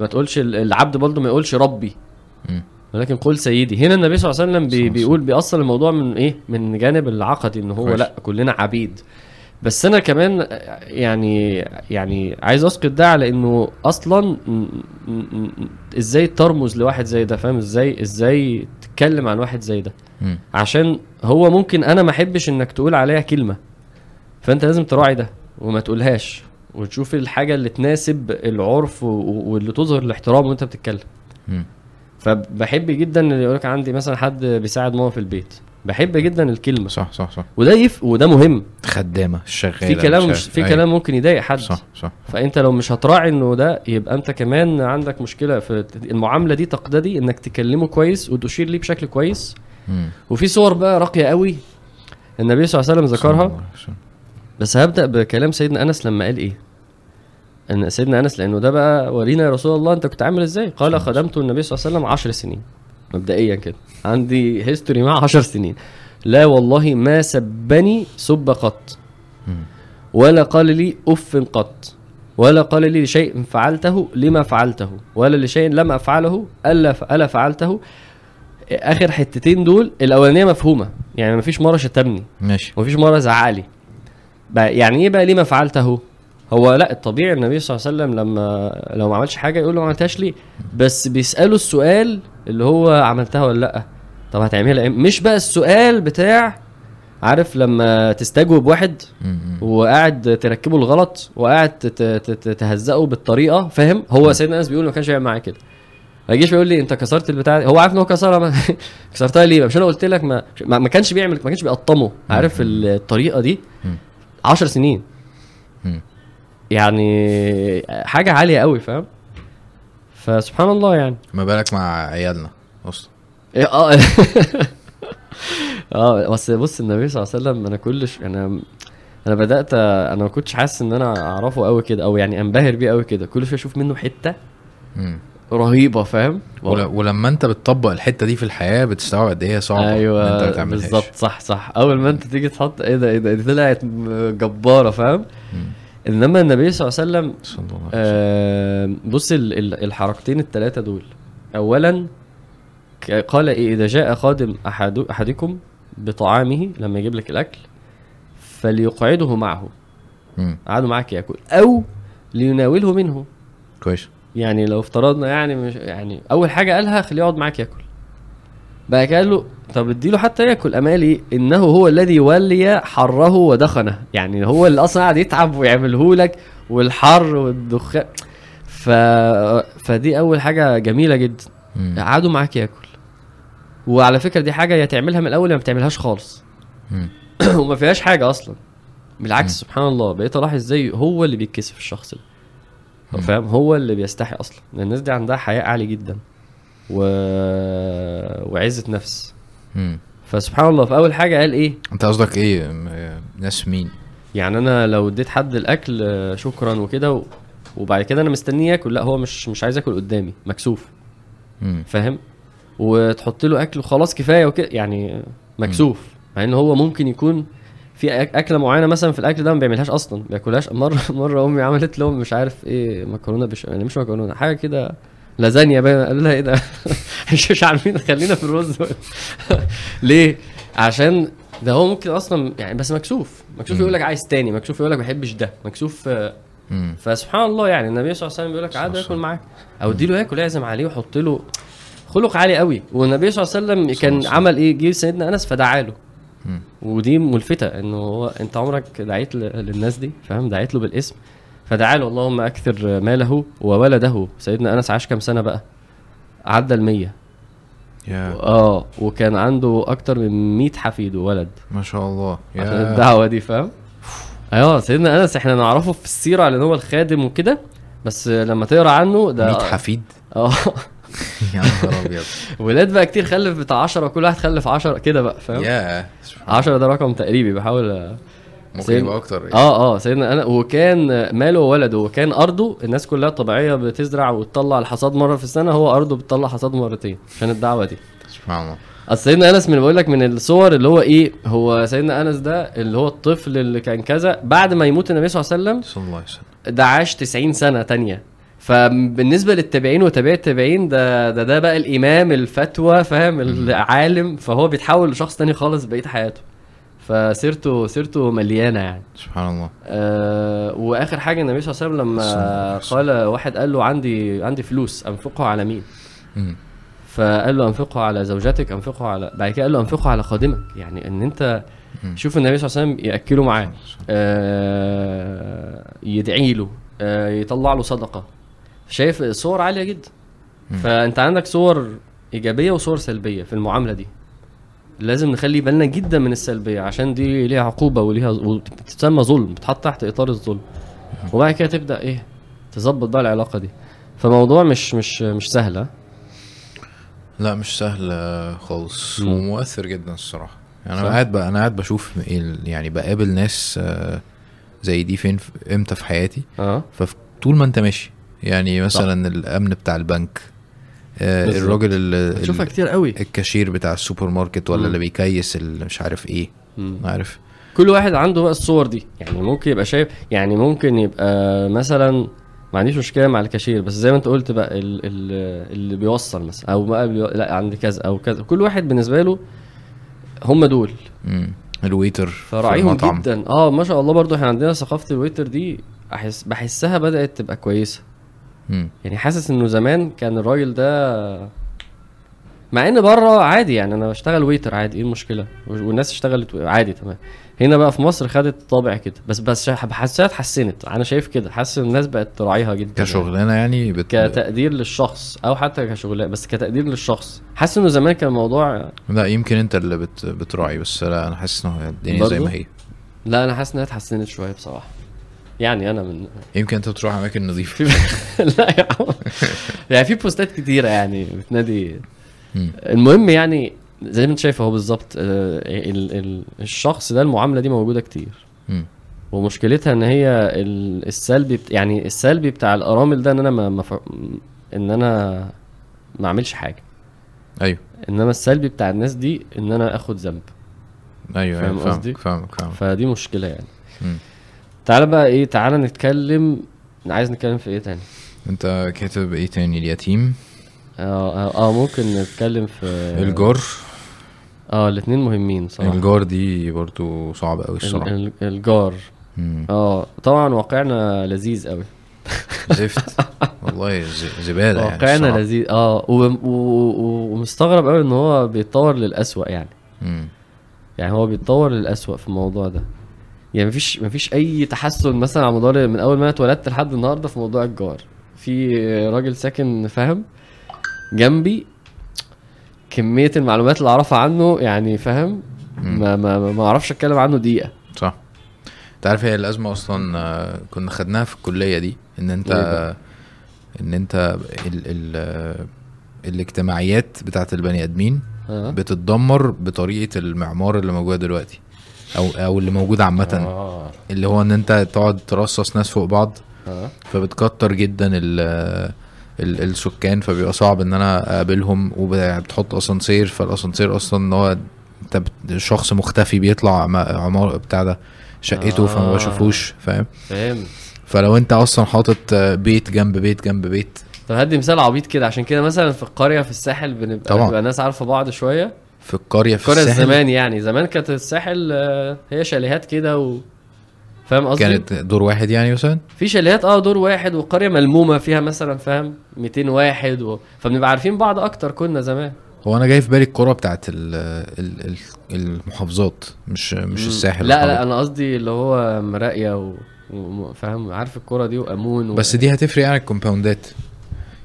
ما تقولش ال- العبد برضه ما يقولش ربي. مم. ولكن قل سيدي. هنا النبي صلى الله عليه وسلم بي بيقول بيأصل الموضوع من إيه؟ من جانب العقدي ان هو كويس. لأ كلنا عبيد. بس أنا كمان يعني يعني عايز أسقط ده على إنه أصلا إزاي ترمز لواحد زي ده؟ فاهم إزاي؟ إزاي تتكلم عن واحد زي ده مم. عشان هو ممكن أنا ما أحبش إنك تقول عليها كلمة فأنت لازم تراعي ده وما تقولهاش وتشوف الحاجة اللي تناسب العرف واللي تظهر الاحترام وأنت بتتكلم مم. فبحب جدا اللي يقولك عندي مثلا حد بيساعد ماما في البيت بحب جدا الكلمة. صح صح صح. وده يف وده مهم. خدامة شغالة في كلام مش. في أيوة. كلام ممكن يضايق حد. صح صح. فأنت لو مش هتراعي إنه ده يبقى أنت كمان عندك مشكلة في المعاملة دي تقتضي إنك تكلمه كويس وتشير ليه بشكل كويس. مم. وفي صور بقى راقية قوي النبي صلى الله عليه وسلم ذكرها. بس هبدأ بكلام سيدنا أنس لما قال إيه. إن سيدنا أنس لأنه ده بقى ورينا يا رسول الله أنت كنت عامل إزاي؟ قال خدمت النبي صلى الله عليه وسلم 10 سنين. مبدئيا كده. عندي history معاه 10 سنين. لا والله ما سبني سب قط. ولا قال لي أف قط. ولا قال لي لشيء فعلته لما فعلته. ولا لشيء لم أفعله ألا ألا فعلته. آخر حتتين دول الأولانية مفهومة. يعني مفيش مرة شتمني. ماشي. ومفيش مرة زعق لي بقى يعني إيه بقى ليه ما فعلته؟ هو لا الطبيعي النبي صلى الله عليه وسلم لما لو ما عملش حاجة يقول له ما عملتهاش ليه؟ بس بيسأله السؤال اللي هو عملتها ولا لأ. طب هتعملها مش بقى السؤال بتاع عارف لما تستجوب واحد. وقاعد تركبه الغلط وقاعد تهزقه بالطريقة فاهم؟ هو سيدنا أنس بيقول ما كانش بيعمل معايا كده. ما يجيش يقول لي أنت كسرت البتاع. هو عارف إن هو كسرها؟ ما كسرتها ليه؟ مش أنا قلت لك ما ما كانش بيعمل ما كانش بيقطمه عارف الطريقة دي؟ مم. 10 سنين. يعني حاجة عالية قوي فاهم؟ فسبحان الله يعني. ما بالك مع عيالنا أصلا إيه، آه. آه بس بص النبي صلى الله عليه وسلم أنا كلش أنا أنا بدأت أنا ما كنتش حاسس إن أنا أعرفه قوي كده أو يعني أنبهر بيه قوي كده. كل شوية أشوف منه حتة مم. رهيبة فاهم؟ ول- ولما أنت بتطبق الحتة دي في الحياة بتستوعب قد إيه صعبة انت أيوه تعملهاش. بالظبط صح صح. أول ما أنت تيجي تحط إيه ده إيه ده دي طلعت جبارة فاهم؟ مم. إنما النبي صلى الله عليه وسلم آه بص ال- ال- الحركتين الثلاثه دول. اولا قال إيه إذا جاء خادم احد أحدكم بطعامه لما يجيب لك الأكل فليقعده معه. قعدوا معاك يأكل. أو ليناوله منه. كويس. يعني لو افترضنا يعني مش يعني أول حاجة قالها خليه يقعد معاك يأكل. بقى قال له طب اديله حتى ياكل. اما قال إيه إنه هو الذي ولي حره ودخنه. يعني هو اللي أصلا قاعد يتعب ويعمله لك والحر والدخان ف... فدي أول حاجة جميلة جدا. قعدوا معاك ياكل. وعلى فكرة دي حاجة يا تعملها من الأول يا ما تعملهاش خالص. وما فيهاش حاجة أصلا. بالعكس سبحان الله بقيت ألاحظ إزاي هو اللي بيتكسف الشخص ده. فاهم؟ هو اللي بيستحي أصلا. الناس دي عندها حياء عالي جدا. و... وعزه نفس. مم. فسبحان الله في أول حاجة قال إيه؟ أنت قصدك إيه؟ ناس مين؟ يعني أنا لو اديت حد الأكل آه، شكرا وكده و... وبعد كده أنا مستنيه ياكل لا هو مش مش عايز ياكل قدامي مكسوف. فاهم؟ وتحط له أكل وخلاص كفاية وكده يعني مكسوف. مع إن هو ممكن يكون في أكلة معينة مثلا في الأكل ده ما بيعملهاش أصلا ما بياكلهاش. مره مرة أمي عملت لهم مش عارف إيه مكرونة بش يعني مش مكرونة حاجة كده. لازانيا باين قالوا لها إيه ده؟ مش مش عارفين خلينا في الرز. ليه؟ عشان ده هو ممكن أصلا يعني بس مكسوف. مكسوف. يقول لك عايز تاني. مكسوف يقول لك ما بحبش ده. مكسوف آه،. فسبحان الله يعني. النبي صلى الله عليه وسلم بيقول لك ياكل عليه معاك أو اديله ياكل اعزم عليه وحط له خلق عالي قوي. والنبي صلى الله عليه وسلم كان عمل إيه؟ جه سيدنا أنس فدعا له. ودي ملفتة إنه هو أنت عمرك دعيت للناس دي؟ فاهم؟ دعيت له بالاسم. فدعا له اللهم أكثر ماله وولده. سيدنا أنس عاش كام سنة بقى؟ عدى المية يا. آه وكان عنده أكتر من 100 حفيد وولد. ما شاء الله. عشان يا الدعوة دي فاهم؟ أيوه سيدنا أنس إحنا نعرفه في السيرة لأن هو الخادم وكده بس لما تقرأ عنه ده 100 حفيد؟ آه. يا نهار أبيض. ولاد بقى كتير خلف بتاع 10 كل واحد خلف 10 كده بقى فاهم؟ الله. 10 ده رقم تقريبي بحاول ممكن يبقى أكتر آه آه سيدنا أنا وكان ماله وولده وكان أرضه الناس كلها طبيعية بتزرع وتطلع الحصاد مرة في السنة هو أرضه بتطلع حصاد مرتين عشان الدعوة دي. سبحان الله. أصل سيدنا أنس من بقول لك من الصور اللي هو إيه هو سيدنا أنس ده اللي هو الطفل اللي كان كذا بعد ما يموت النبي صلى الله عليه وسلم صلى الله عليه وسلم. ده عاش 90 سنة تانية. فبالنسبة للتابعين وتابعي التابعين ده ده ده بقى الإمام الفتوى فاهم العالم فهو بيتحول لشخص تاني خالص بقية حياته. فسيرته سيرته مليانة يعني. سبحان الله. آه وآخر حاجة النبي صلى الله عليه وسلم لما. قال واحد قال له عندي عندي فلوس أنفقها على مين؟ مم. فقال له انفقه على زوجتك انفقه على بعد كده قال له انفقه على خادمك. يعني إن أنت. شوف النبي صلى الله عليه وسلم يأكله معاه. آه يدعي له آه يطلع له صدقة. شايف صور عالية جدا. فأنت عندك صور إيجابية وصور سلبية في المعاملة دي. لازم نخلي بالنا جدا من السلبية عشان دي ليها عقوبة وليها وتسمى ظلم بتحط تحت إطار الظلم. وبعد كده تبدأ إيه؟ تظبط بقى العلاقة دي. فموضوع مش مش مش سهل ها؟ لا مش سهل خالص. ومؤثر جدا الصراحة. يعني أنا صح. قاعد أنا قاعد بشوف يعني بقابل ناس آه، زي دي فين في- إمتى في حياتي؟ آه. فطول ما أنت ماشي. يعني مثلا الأمن بتاع البنك آه،. الراجل ال- كتير قوي الكاشير بتاع السوبر ماركت ولا مم. اللي بيكيس اللي مش عارف إيه مم. عارف كل واحد عنده بقى الصور دي يعني ممكن يبقى شايف يعني ممكن يبقى مثلا ما عنديش مشكلة مع الكاشير بس زي ما انت قلت بقى ال ال اللي بيوصل مثلا أو بقى بيو... لا عندي كذا أو كذا كل واحد بالنسبة له هم دول مم. ال waiter في فراعيهم المطعم. جدا آه ما شاء الله برضو إحنا عندنا ثقافة ال waiter دي احس بحسها بدأت تبقى كويسة مم. يعني حاسس إنه زمان كان الراجل ده مع إن بره عادي يعني أنا بشتغل waiter عادي إيه المشكلة؟ والناس اشتغلت عادي تمام. هنا بقى في مصر خدت طابع كده بس بس حاسسها اتحسنت أنا شايف كده حاسس إن الناس بقت تراعيها جدا كشغلانة يعني بت... كتقدير للشخص أو حتى كشغلانة بس كتقدير للشخص. حاسس إنه زمان كان الموضوع لا يمكن أنت اللي بت... بتراعي بس لا أنا حاسس ان هو الدنيا زي؟ ما هي. لا أنا حاسس إنها اتحسنت شوية بصراحة. يعني أنا من يمكن أنت بتروح أماكن نظيفة. لا يا عم. يعني في بوستات كتيرة يعني بتنادي. المهم يعني زي ما أنت شايف أهو بالظبط آه، ال- ال- الشخص ده المعاملة دي موجودة كتير. ومشكلتها إن هي ال- السلبي بت- يعني السلبي بتاع الأرامل ده إن أنا ما ما ف- إن أنا ما أعملش حاجة. أيوه. إنما السلبي بتاع الناس دي إن أنا آخد ذنب. أيوه فاهم أيوه قصدي؟ فاهمك فاهمك فدي مشكلة يعني. مم. تعالى بقى إيه تعالى نتكلم. عايز نتكلم في إيه تاني؟ انت كاتب إيه تاني؟ اليتيم؟ آه آه, آه ممكن نتكلم في الجار؟ آه الاثنين مهمين صراحة. الجار دي برضو صعبة قوي ال- الصراحة. ال- الجار. آه طبعا واقعنا لذيذ قوي زفت. والله ز- زبالة يعني واقعنا الصراحة. لذيذ. آه ومستغرب قوي إن هو بيتطور للأسوأ يعني. مم. يعني هو بيتطور للأسوأ في الموضوع ده. يعني مفيش مفيش أي تحسن مثلا على مدار من أول ما أنا اتولدت لحد النهارده في موضوع الجار. في راجل ساكن فاهم؟ جنبي كمية المعلومات اللي أعرفها عنه يعني فاهم. ما ما ما- أعرفش أتكلم عنه دقيقة. صح. أنت عارف هي الأزمة أصلا آه، كنا خدناها في الكلية دي إن أنت بقى؟ إن أنت ال ال آه، الاجتماعيات بتاعت البني آدمين آه. بتتدمر بطريقة المعمار اللي موجودة دلوقتي. أو أو اللي موجود عامة. آه. اللي هو إن أنت تقعد ترصص ناس فوق بعض آه. فبتكتر جدا ال ال السكان فبيبقى صعب إن أنا أقابلهم وبتحط أسانسير فالأسانسير أصلا إن هو أنت شخص مختفي بيطلع عمار بتاع ده شقته فما آه. بشوفوش فاهم؟ فهمت. فلو أنت أصلا حاطط بيت جنب بيت جنب بيت. طب هدي مثال عبيط كده عشان كده مثلا في القرية في الساحل بنبقى طبعا. بنبقى ناس عارفة بعض شوية. في القرية في القرية الساحل زمان يعني زمان كانت الساحل آه، هي شاليهات كده و فاهم قصدي؟ كانت دور واحد يعني مثلا في شاليهات آه دور واحد والقريه ملمومة فيها مثلا فاهم 200 واحد و... فبنبقى عارفين بعض أكتر كنا زمان هو أنا جاي في بالي القرى بتاعت ال ال ال المحافظات مش مش. الساحل لا لا. أنا قصدي اللي هو مراقية و... و... فاهم عارف الكوره دي وأمون و... بس دي هتفرق عن الكومباوندات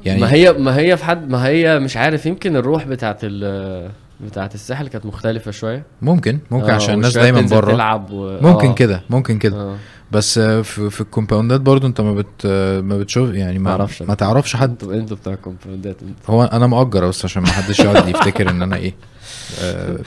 يعني ما هي ما هي في حد ما هي مش عارف يمكن الروح بتاعت ال بتاعت الساحل كانت مختلفة شوية. ممكن ممكن آه، عشان الناس دايما بره. تلعب و... ممكن آه. كده ممكن كده. آه. بس آه، في, في ال compound ات برضو انت ما بت ما بتشوف يعني ما, معرفش ما. تعرفش حد. أنتوا أنتوا بتاع ال compound ات انت هو أنا مأجر بس عشان ما حدش يقعد يفتكر ان أنا إيه آه،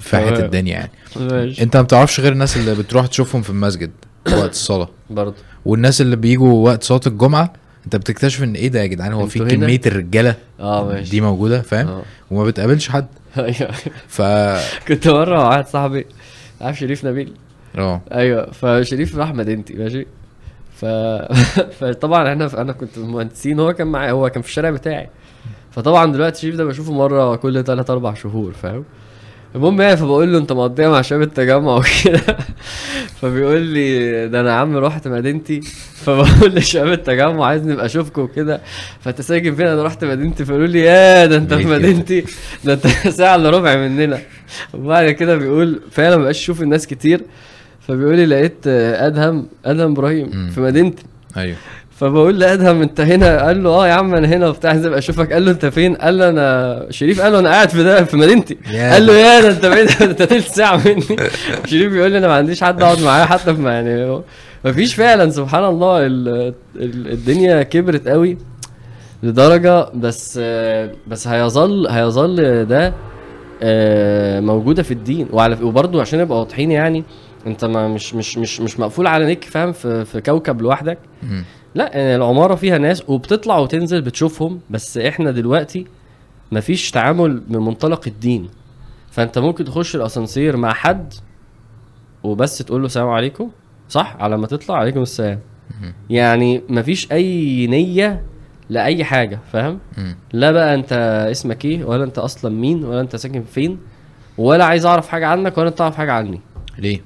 في حتة. الدنيا يعني. ماشي. انت ما بتعرفش غير الناس اللي بتروح تشوفهم في المسجد وقت الصلاة. برضه والناس اللي بيجوا وقت صلاة الجمعة انت بتكتشف ان إيه ده يا جدعان؟ هو في؟ كمية الرجالة آه ماشي. دي موجودة فاهم؟ آه. وما بتقابلش حد. أيوه. ف كنت مرة مع واحد صاحبي عارف شريف نبيل؟ آه. أيوه فشريف راح مدينتي ماشي؟ ف... فطبعا إحنا أنا كنت مهندسين هو كان معايا هو كان في الشارع بتاعي. فطبعا دلوقتي شريف ده بشوفه مرة كل 3 4 شهور فاهم؟ المهم يعني فبقول له انت مقضيها مع شباب التجمع وكده. فبيقول لي ده أنا يا عم رحت مدينتي. فبقول لشباب التجمع عايز نبقى اشوفكم وكده. فانت ساكن فين؟ أنا رحت مدينتي. فيقولوا لي يا ده انت في. مدينتي؟ ده انت ساعة الا ربع مننا. وبعد كده بيقول فعلا مبقاش أشوف الناس كتير. فبيقول لي لقيت آه، أدهم أدهم إبراهيم. في مدينتي. أيوه. فبقول لأدهم أنت هنا؟ قال له آه يا عم أنا هنا وبتاع. عايز أبقى أشوفك. قال له أنت فين؟ قال له أنا شريف. قال له أنا قاعد في ده في مدينتي. قال له يا ده أنت بعيد أنت تلت ساعة مني. شريف بيقول لي أنا ما عنديش حد أقعد معاه حتى في يعني مفيش فعلا سبحان الله ال- ال- الدنيا كبرت قوي لدرجة بس بس هيظل هيظل ده آه، موجودة في الدين. وعلى وبرضه عشان نبقى واضحين يعني أنت ما مش مش مش مش مقفول على نيك فاهم؟ في, في كوكب لوحدك. لا يعني العمارة فيها ناس وبتطلع وتنزل بتشوفهم بس إحنا دلوقتي مفيش تعامل من منطلق الدين. فأنت ممكن تخش الأسانسير مع حد وبس تقول له السلام عليكم صح؟ على ما تطلع عليكم السلام. يعني مفيش أي نية لأي حاجة فاهم. لا بقى أنت اسمك إيه ولا أنت أصلا مين ولا أنت ساكن فين ولا عايز أعرف حاجة عنك ولا أنت تعرف حاجة عني. ليه؟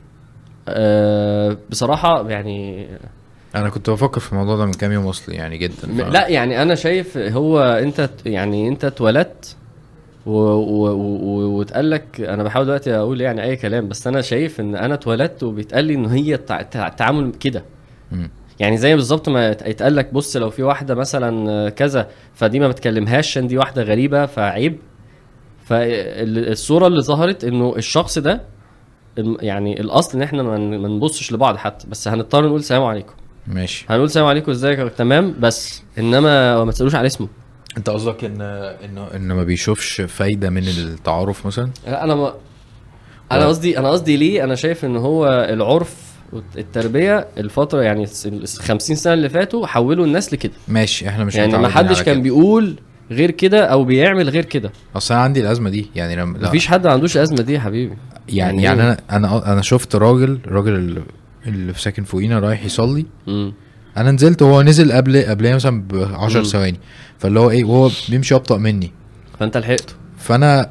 أه بصراحة يعني أنا كنت بفكر في الموضوع ده من كام يوم اصلي يعني جدا ف... لا يعني أنا شايف هو أنت يعني أنت اتولدت و- و- و- و- واتقال لك أنا بحاول دلوقتي أقول يعني أي كلام بس أنا شايف إن أنا اتولدت وبيتقال لي إن هي التع- التع- التعامل كده. يعني زي بالظبط ما يت- يتقال لك بص لو في واحدة مثلا كذا فدي ما بتكلمهاش عشان دي واحدة غريبة فعيب. فالصوره اللي ظهرت إنه الشخص ده يعني الأصل إن إحنا ما نبصش لبعض حتى بس هنضطر نقول سلام عليكم. ماشي. هنقول سلام عليكم ازيك تمام. بس انما ما تسألوش على اسمه. انت قصدك ان انه انه ما بيشوفش فايدة من التعارف مثلا؟ لا أنا ما أنا و- قصدي أنا قصدي ليه أنا شايف ان هو العرف والتربية الفترة يعني ال 50 سنة اللي فاتوا حولوا الناس لكده. ماشي إحنا مش يعني ما حدش كان كده. بيقول غير كده أو بيعمل غير كده. اصل أنا عندي الأزمة دي يعني لما مفيش حد ما عندوش أزمة دي يا حبيبي. يعني يعني يعني إيه؟ أنا أنا أنا شفت راجل الراجل اللي, في ساكن فوقينا رايح يصلي. امم أنا نزلت وهو نزل قبل قبلها مثلا ب 10 مم. ثواني. فاللي هو إيه وهو بيمشي أبطأ مني. فأنت لحقته. فأنا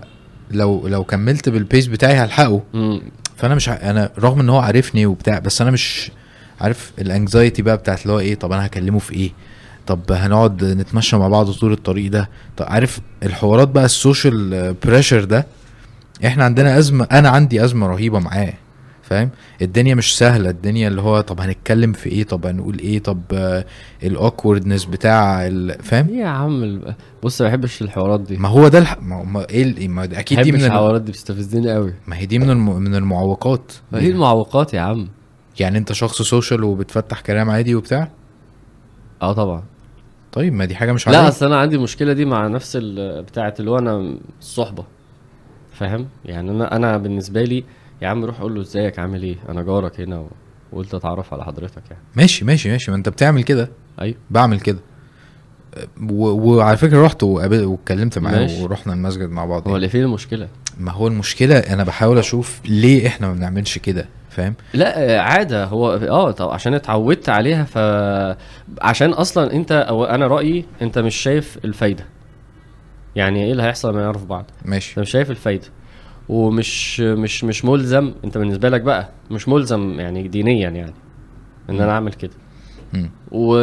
لو لو كملت بالبيس بتاعي هلحقه. امم فأنا مش ع... أنا رغم إن هو عارفني وبتاع بس أنا مش عارف ال anxiety بقى بتاعت اللي هو إيه طب أنا هكلمه في إيه؟ طب هنقعد نتمشى مع بعض طول الطريق ده؟ طب عارف الحوارات بقى ال social pressure ده؟ إحنا عندنا أزمة أنا عندي أزمة رهيبة معاه. فاهم؟ الدنيا مش سهلة الدنيا اللي هو طب هنتكلم في إيه؟ طب هنقول إيه؟ طب ال awkwardness بتاع فاهم؟ إيه يا عم بص ما بحبش الحوارات دي. ما هو ده الح... ما ما إيه ال- ما أكيد دي من ال... الحوارات دي بتستفزني قوي ما هي دي من الم... من المعوقات. ما هي المعوقات يا عم. يعني أنت شخص سوشيال وبتفتح كلام عادي وبتاع؟ آه طبعا. طيب ما دي حاجة مش لا عاديه أصل أنا عندي المشكلة دي مع نفس بتاعه اللي هو أنا الصحبة. فاهم؟ يعني أنا أنا بالنسبة لي يا عم روح قول له إزيك عامل إيه؟ أنا جارك هنا و- وقلت أتعرف على حضرتك يعني. ماشي ماشي ماشي. ما أنت بتعمل كده. أيوه. بعمل كده. و... وعلى فكرة رحت وقابل... واتكلمت معاه. ورحنا المسجد مع بعض هو يعني. اللي فين المشكلة. ما هو المشكلة أنا بحاول أشوف ليه إحنا ما بنعملش كده فاهم؟ لا عادة هو آه طب عشان اتعودت عليها ف عشان أصلا أنت أو أنا رأيي أنت مش شايف الفايدة. يعني إيه اللي هيحصل لما نعرف بعض؟ ماشي. أنت مش شايف الفايدة. ومش مش مش ملزم. انت بالنسبة لك بقى مش ملزم يعني دينيا يعني إن أنا أعمل كده. و...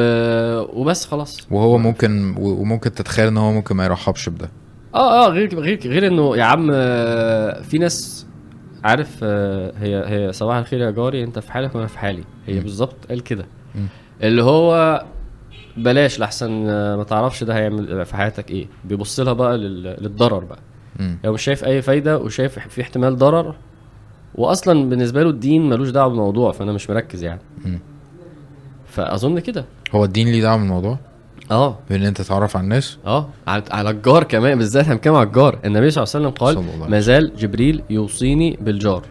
وبس خلاص. وهو ممكن و- وممكن تتخيل إن هو ممكن ما يرحبش بده. آه آه غير غير غير إنه يا عم آه، في ناس عارف آه، هي هي صباح الخير يا جاري أنت في حالك وأنا في حالي. هي. بالظبط قال كده. اللي هو بلاش لحسن آه، ما تعرفش ده هيعمل في حياتك إيه. بيبص لها بقى لل... للضرر بقى. مم. لو مش شايف أي فايدة وشايف في احتمال ضرر واصلا بالنسبة له الدين ملوش دعوة بالموضوع فأنا مش مركز يعني. مم. فأظن كده. هو الدين ليه دعوة بالموضوع؟ آه. بأن أنت تتعرف على الناس؟ آه. على على الجار كمان بالذات إحنا بنتكلم على الجار. النبي صلى الله عليه وسلم قال ما زال جبريل يوصيني بالجار.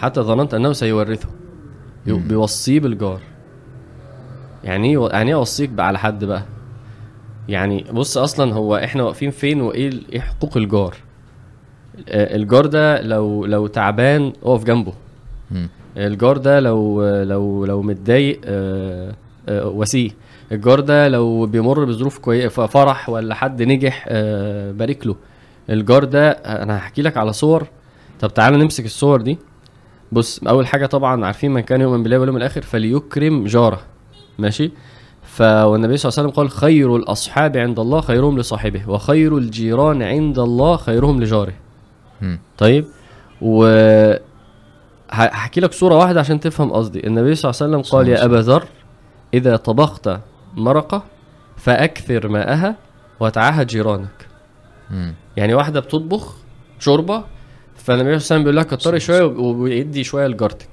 حتى ظننت أنه سيورثه. بيوصيه بالجار. يعني إيه يعني إيه أوصيك على حد بقى؟ يعني بص أصلا هو إحنا واقفين فين وايه إيه حقوق الجار. آه، الجار ده لو لو تعبان اقف جنبه. الجار ده لو لو لو متضايق آه، آه، واسيه. الجار ده لو بيمر بظروف كويسة فرح ولا حد نجح بارك له. الجار ده أنا هحكي لك على صور. طب تعالى نمسك الصور دي. بص أول حاجة طبعا عارفين من كان يؤمن بالله واليوم الآخر فليكرم جاره. ماشي؟ فالنبي صلى الله عليه وسلم قال خير الأصحاب عند الله خيرهم لصاحبه وخير الجيران عند الله خيرهم لجاره مم. طيب و هحكي لك صورة واحدة عشان تفهم قصدي النبي صلى الله عليه وسلم قال يا أبا ذر إذا طبخت مرقة فأكثر ماءها وتعاهد جيرانك مم. يعني واحدة بتطبخ شوربة فالنبي صلى الله عليه وسلم بيقول لها كتري شوية ويدي شوية لجارتك.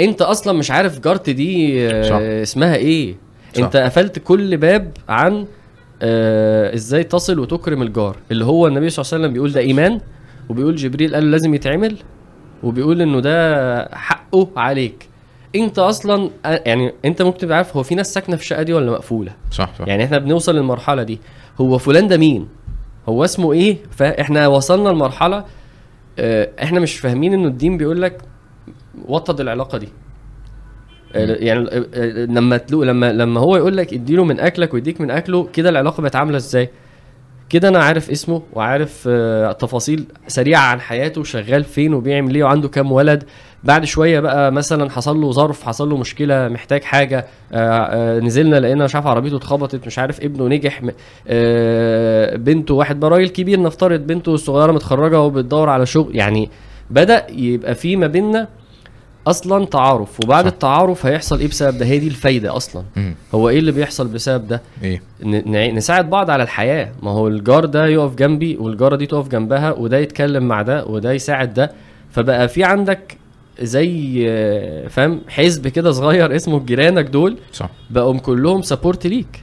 أنت أصلا مش عارف جارتي دي آه،. اسمها إيه صح. انت قفلت كل باب عن آه إزاي تصل وتكرم الجار. اللي هو النبي صلى الله عليه وسلم بيقول ده إيمان وبيقول جبريل قال لازم يتعمل وبيقول إنه ده حقه عليك. انت أصلا آه، يعني انت ممكن تبقى عارف هو في ناس ساكنة في الشقة دي ولا مقفولة؟ صح صح. يعني إحنا بنوصل للمرحلة دي. هو فلان ده مين؟ هو اسمه إيه؟ فإحنا وصلنا لمرحلة آه، إحنا مش فاهمين إنه الدين بيقول لك وطد العلاقة دي. يعني لما تلو لما لما هو يقول لك اديله من اكلك ويديك من اكله كده العلاقة بقت عاملة إزاي؟ كده أنا عارف اسمه وعارف آه، تفاصيل سريعة عن حياته شغال فين وبيعمل إيه وعنده كام ولد. بعد شوية بقى مثلا حصل له ظرف حصل له مشكلة محتاج حاجة آه، آه، نزلنا لقينا مش عارف عربيته اتخبطت مش عارف ابنه نجح بنته واحد بقى راجل كبير نفترض بنته الصغيرة متخرجة وبتدور على شغل. يعني بدأ يبقى في ما بيننا أصلا تعارف وبعد صح. التعارف هيحصل إيه بسبب ده؟ هي دي الفايدة أصلا. مم. هو إيه اللي بيحصل بسبب ده؟ إيه؟ ن- نساعد بعض على الحياة. ما هو الجار ده يقف جنبي والجارة دي تقف جنبها وده يتكلم مع ده وده يساعد ده. فبقى في عندك زي فاهم حزب كده صغير اسمه جيرانك دول صح. بقوا كلهم سبورت ليك.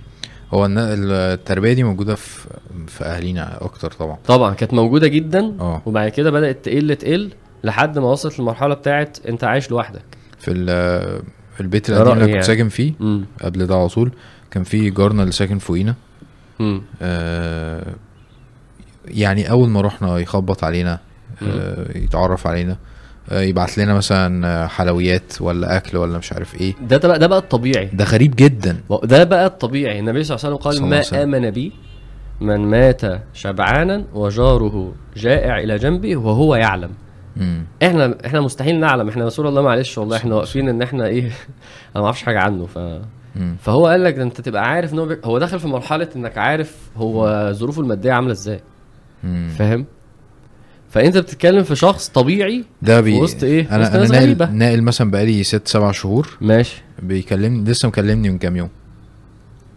هو التربية دي موجودة في في أهالينا أكتر طبعا. طبعا كانت موجودة جدا آه. وبعد كده بدأت تقل تقل. لحد ما وصلت للمرحلة بتاعت انت عايش لوحدك. في ال- في البيت القديم اللي كنت يعني. ساكن فيه امم قبل ده على طول كان في جارنا اللي ساكن فوقينا. آه يعني أول ما رحنا يخبط علينا آه يتعرف علينا آه يبعت لنا مثلا حلويات ولا أكل ولا مش عارف إيه. ده ده بقى, ده بقى الطبيعي. ده غريب جدا. ده بقى الطبيعي. النبي صلى الله عليه وسلم قال ما وسلم. آمن بي من مات شبعانا وجاره جائع إلى جنبه وهو يعلم. مم. إحنا إحنا مستحيل نعلم إحنا رسول الله معلش والله إحنا واقفين ان إحنا إيه أنا ما أعرفش حاجة عنه ف مم. فهو قال لك ده انت تبقى عارف ان هو بي... هو داخل في مرحلة انك عارف هو ظروفه المادية عاملة إزاي. فاهم فانت بتتكلم في شخص طبيعي ده بي في وسط؟ في أنا وسط أنا ناقل. ناقل مثلا بقالي ست سبع شهور ماشي بيكلمني لسه مكلمني من كام يوم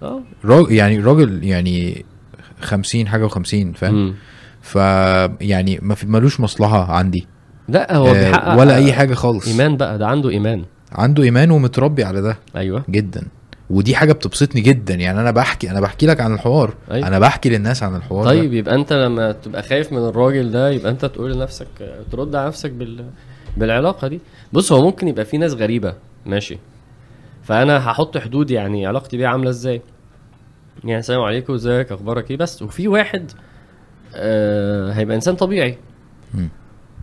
آه راجل يعني راجل يعني خمسين حاجة وخمسين فاهم مم. ف يعني ما في ملوش مصلحة عندي لا هو آه، بيحقق ولا أي حاجة خالص. إيمان بقى ده عنده إيمان. عنده إيمان ومتربي على ده. أيوه. جدا. ودي حاجة بتبسطني جدا. يعني أنا بحكي أنا بحكي لك عن الحوار. أيوة. أنا بحكي للناس عن الحوار ده. طيب يبقى أنت لما تبقى خايف من الراجل ده يبقى أنت تقول لنفسك ترد على نفسك بال بالعلاقة دي. بص هو ممكن يبقى في ناس غريبة. ماشي. فأنا هحط حدود يعني علاقتي بيه عاملة إزاي. يعني السلام عليكم إزيك؟ أخبارك إيه؟ بس. وفي واحد آه هيبقى إنسان طبيعي. مم.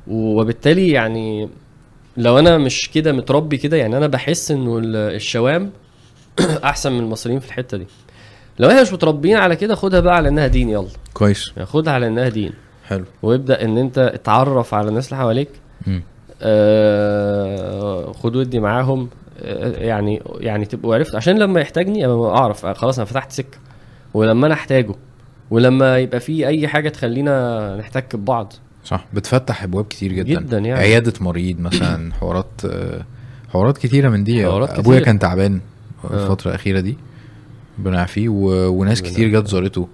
وبالتالي يعني لو أنا مش كده متربي كده يعني أنا بحس إنه ال- الشوام أحسن من المصريين في الحتة دي. لو إحنا مش متربيين على كده خدها بقى على إنها دين يلا. كويس. يعني خدها على إنها دين. حلو. وابدأ إن أنت اتعرف على الناس اللي حواليك. آه خد ودي معاهم. آه يعني يعني تبقوا عرفت. عشان لما يحتاجني أبقى أعرف. آه، خلاص أنا فتحت سكة. ولما أنا أحتاجه. ولما يبقى في أي حاجة تخلينا نحتك ببعض. صح. بتفتح أبواب كتير جدا. جدا يعني. عيادة مريض مثلا حوارات حوارات كتيرة من دي. حوارات أبويا. كان تعبان آه. الفترة الأخيرة دي. ربنا يعافيه. و... وناس كتير جت زارته.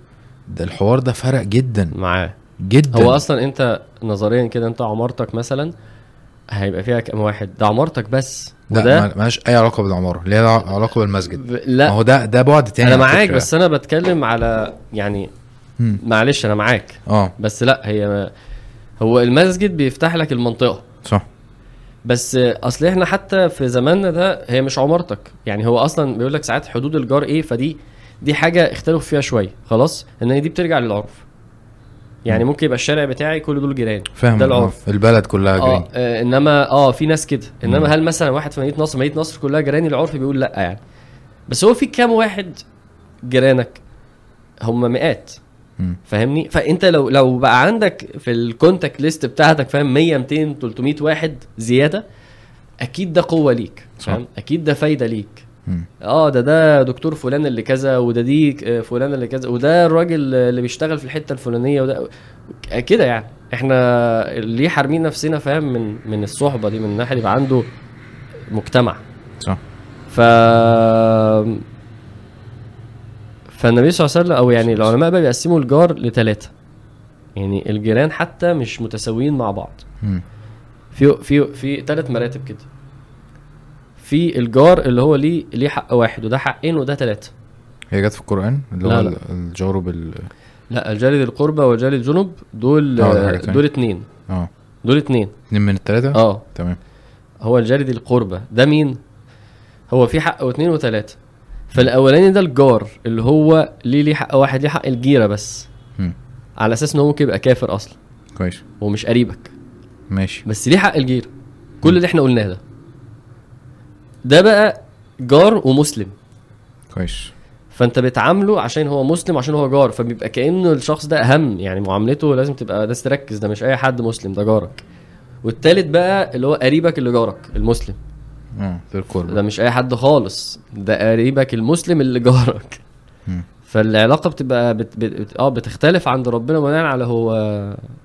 ده الحوار ده فرق جدا. معاه. جدا. هو أصلا أنت نظريا كده أنت عمارتك مثلا هيبقى فيها كام واحد ده عمارتك بس. لا مالهاش أي علاقة بالعمارة. ليها علاقة بالمسجد. ب... ما لا هو ده ده بعد تاني أنا معاك. بس أنا بتكلم على يعني. معلش أنا معاك. آه. بس لا هي هو المسجد بيفتح لك المنطقة. صح. بس أصل إحنا حتى في زماننا ده هي مش عمارتك. يعني هو أصلا بيقول لك ساعات حدود الجار إيه؟ فدي دي حاجة اختلفوا فيها شوية. خلاص؟ إن دي بترجع للعرف. يعني ممكن يبقى الشارع بتاعي كل دول جيران. فاهم. ده آه. العرف البلد كلها آه جيران آه، إنما آه في ناس كده. مم. إنما هل مثلا واحد في مدينة نصر مدينة نصر كلها جيراني العرف بيقول لأ يعني. بس هو في كام واحد جيرانك؟ هم مئات. مم. فاهمني؟ فانت لو لو بقى عندك في ال contact list بتاعتك فاهم 100 200 300 واحد زيادة أكيد ده قوة ليك صح. فاهم؟ أكيد ده فايدة ليك. آه ده ده دكتور فلان اللي كذا وده دي آه، فلان اللي كذا وده الراجل اللي بيشتغل في الحتة الفلانية وده كده يعني. إحنا ليه حارمين نفسنا فاهم من من الصحبة دي من ناحيه يبقى عنده مجتمع. صح. ف فالنبي صلى الله عليه وسلم أو يعني العلماء بقى بيقسموا الجار لثلاثه يعني الجيران حتى مش متساويين مع بعض. في في في ثلاث مراتب كده. في الجار اللي هو ليه ليه حق واحد وده حقين وده ثلاثة هي جت في القرآن؟ اللي لا، هو لا. الجار بال لا الجار ذي القربى والجار الجنب دول تانية. دول اتنين. آه. دول اتنين. اتنين من التلاتة؟ آه. تمام. هو الجار ذي القربى. ده مين؟ هو في حق واثنين وثلاثه فالأولاني ده الجار اللي هو ليه ليه حق واحد ليه حق الجيرة بس. مم. على أساس إن هو ممكن يبقى كافر أصلا. كويس. هو مش قريبك. ماشي. بس ليه حق الجيرة؟ كل اللي إحنا قلناه ده. ده بقى جار ومسلم. كويس. فأنت بتعامله عشان هو مسلم عشان هو جار. فبيبقى كأنه الشخص ده أهم. يعني معاملته لازم تبقى ناس تركز. ده مش أي حد مسلم ده جارك. والتالت بقى اللي هو قريبك اللي جارك المسلم. ده مش أي حد خالص. ده قريبك المسلم اللي جارك. فالعلاقة بتبقى بت بت بت آه بتختلف عند ربنا بناء على هو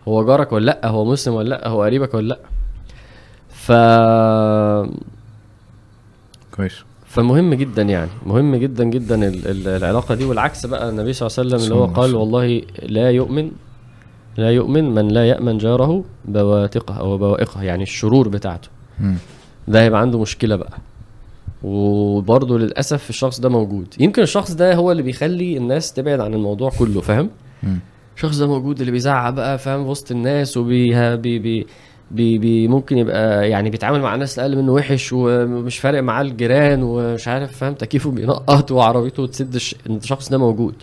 هو جارك ولا لأ هو مسلم ولا لأ هو قريبك ولا لأ. ف كويس. فمهم جدا يعني. مهم جدا جدا ال- ال- العلاقة دي. والعكس بقى النبي صلى الله عليه وسلم اللي هو قال والله لا يؤمن لا يؤمن من لا يأمن جاره بواتقه أو بوائقه يعني الشرور بتاعته. ده هيبقى عنده مشكلة بقى. وبرضه للأسف الشخص ده موجود. يمكن الشخص ده هو اللي بيخلي الناس تبعد عن الموضوع كله فاهم. الشخص ده موجود اللي بيزعق بقى فاهم؟ وسط الناس وبي بي بي بي بي ممكن يبقى يعني بيتعامل مع ناس أقل منه وحش ومش فارق معاه الجيران ومش عارف فاهم؟ تكييفه بينقط وعربيته تسد الش... الشخص ده موجود.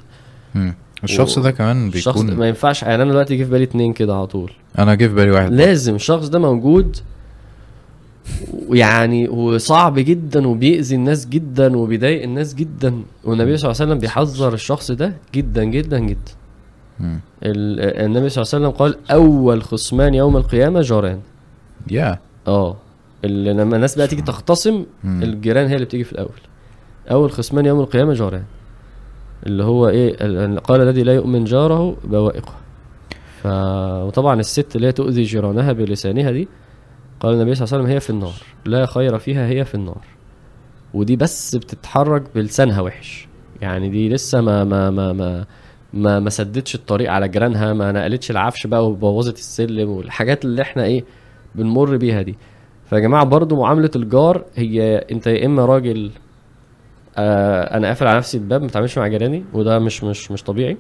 مم. الشخص و- ده كمان الشخص بيكون ما ينفعش. يعني أنا دلوقتي جه في بالي اتنين كده على طول. أنا جه في بالي واحد. لازم الشخص ده موجود ويعني وصعب جدا وبيأذي الناس جدا وبيضايق الناس جدا. والنبي صلى الله عليه وسلم بيحذر الشخص ده جدا جدا جدا. النبي صلى الله عليه وسلم قال أول خصمان يوم القيامة جاران. يا. آه. اللي لما الناس بقى تيجي تختصم. الجيران هي اللي بتيجي في الأول. أول خصمان يوم القيامة جاران. اللي هو إيه؟ ال- قال الذي لا يؤمن جاره بوائقه. ف... وطبعا الست اللي هي تؤذي جيرانها بلسانها دي قال النبي صلى الله عليه وسلم هي في النار. لا خير فيها هي في النار. ودي بس بتتحرك بلسانها وحش. يعني دي لسه ما ما ما ما ما, ما سدتش الطريق على جيرانها ما نقلتش العفش بقى وبوظت السلم والحاجات اللي إحنا إيه بنمر بيها دي. فيا جماعة برضو معاملة الجار هي انت يا اما راجل آه أنا قافل على نفسي الباب ما بتعاملش مع جيراني وده مش مش مش طبيعي.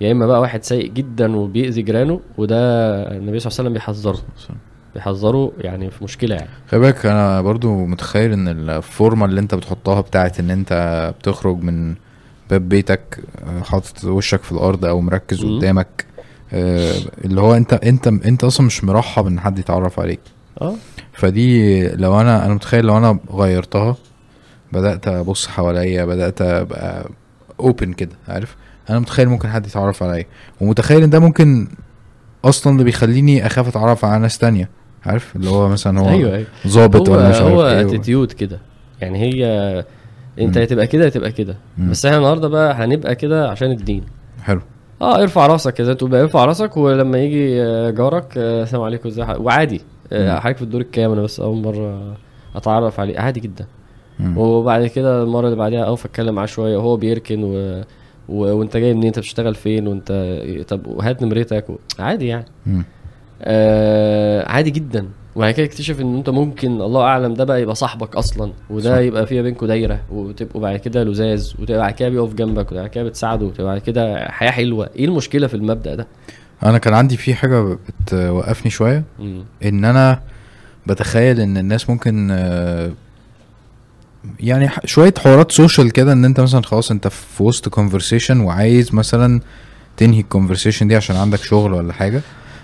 يا اما بقى واحد سيء جدا وبيأذي جيرانه وده النبي صلى الله عليه وسلم بيحذره. بيحذره يعني في مشكلة يعني. خلي بالك أنا برضو متخيل إن الفورمة اللي أنت بتحطها بتاعت إن أنت بتخرج من باب بيتك حاطط وشك في الأرض أو مركز مم. قدامك آه، اللي هو أنت أنت أنت أصلا مش مرحب إن حد يتعرف عليك. آه. فدي لو أنا أنا متخيل لو أنا غيرتها بدأت أبص حواليا بدأت أبقى open كده عارف؟ أنا متخيل ممكن حد يتعرف عليا ومتخيل إن ده ممكن أصلا اللي بيخليني أخاف أتعرف على ناس تانية. عارف اللي هو مثلا هو أيوه أيوه ظابط ولا مش عارف هو attitude كده يعني هي أنت مم. يا تبقى كده يا تبقى كده. بس إحنا النهارده بقى هنبقى كده عشان الدين حلو آه ارفع راسك كده تبقى ارفع راسك ولما يجي آه، جارك آه، السلام عليكم ازي؟ وعادي آه،. حضرتك في الدور الكام أنا بس أول مرة أتعرف عليه عادي جدا مم. وبعد كده المرة اللي بعديها أقف أتكلم معاه شوية وهو بيركن و... و... وأنت جاي منين أنت بتشتغل فين وأنت طب هات نمرتك و... عادي يعني مم. آه عادي جدا وبعد كده اكتشف إن أنت ممكن الله أعلم ده بقى يبقى صاحبك أصلا وده صح. يبقى فيها بينكم دايرة وتبقوا بعد كده لزاز وتبقى بعد كده بيقف جنبك وبعد كده بتساعده وتبقى بعد كده حياة حلوة إيه المشكلة في المبدأ ده؟ أنا كان عندي في حاجة بتوقفني شوية مم. إن أنا بتخيل إن الناس ممكن آه، يعني شوية حوارات social كده إن أنت مثلا خلاص أنت في وسط conversation وعايز مثلا تنهي ال conversation دي عشان عندك شغل ولا حاجة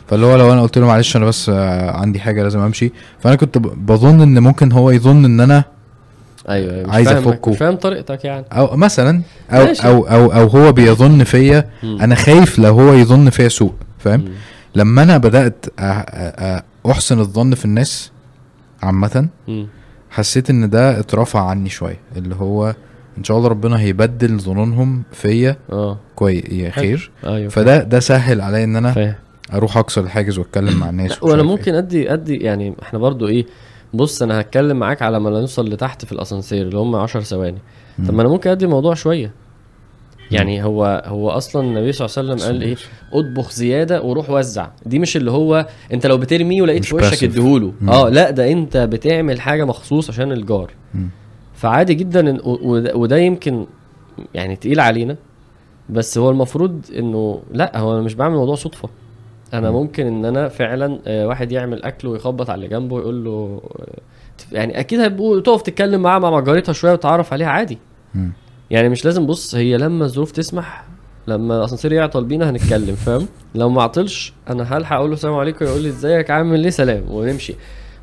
فاللي هو لو أنا قلت له معلش أنا بس آه، عندي حاجة لازم أمشي فأنا كنت بظن إن ممكن هو يظن إن أنا أيوه أيوة، عايز أفكه. مش فاهم طريقتك يعني أو مثلا أو ماشي. أو أو, أو هو بيظن فيا. أنا خايف لو هو يظن فيا سوء فاهم. لما أنا بدأت أ- أ- أحسن الظن في الناس عامة. حسيت إن ده اترفع عني شوية اللي هو إن شاء الله ربنا هيبدل ظنونهم فيا آه كويس. خير أيوه فده ده سهل عليا إن أنا فاهم أروح اكسر الحاجز واتكلم مع الناس وأنا ممكن ادي ادي يعني إحنا برضو إيه بص أنا هتكلم معاك على ما نوصل لتحت في الاسانسير اللي هم 10 ثواني. طب ما أنا ممكن ادي الموضوع شوية. يعني هو هو أصلا النبي صلى الله عليه وسلم قال إيه؟ اطبخ زيادة وروح وزع. دي مش اللي هو انت لو بترميه ولقيت في وشك. اديهوله. آه لا ده انت بتعمل حاجة مخصوص عشان الجار. مم. فعادي جدا وده يمكن يعني تقيل علينا. بس هو المفروض إنه لا هو أنا مش بعمل الموضوع صدفة. أنا مم. ممكن إن أنا فعلا آه، واحد يعمل أكل ويخبط على اللي جنبه ويقول له آه، يعني أكيد هتبقوا تقف تتكلم معاه مع جارتها شوية وتعرف عليها عادي. يعني مش لازم بص هي لما الظروف تسمح لما الاسانسير يعطل بينا هنتكلم فاهم؟ لو ما عطلش أنا هلحق أقول له السلام عليكم يقول لي إزيك عامل إيه سلام ونمشي.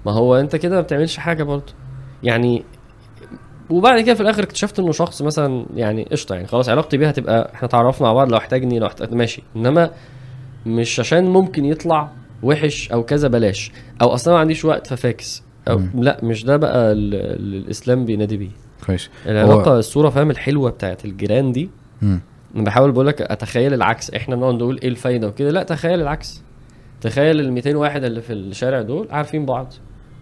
ما هو أنت كده ما بتعملش حاجة برضه. يعني وبعد كده في الآخر اكتشفت إنه شخص مثلا يعني قشطة يعني خلاص علاقتي بيه هتبقى إحنا تعرفنا مع بعض لو احتاجني لو احتاج ماشي. إنما مش عشان ممكن يطلع وحش أو كذا بلاش. أو أصلا ما عنديش وقت ففاكس. أو مم. لا مش ده بقى ال- ال- الإسلام بينادي بيه. كويس. العلاقة الصورة فاهم الحلوة بتاعت الجيران دي؟ مم. أنا بحاول بقول لك أتخيل العكس. إحنا بنقعد نقول إيه الفايدة وكده؟ لا تخيل العكس. تخيل ال 200 واحد اللي في الشارع دول عارفين بعض.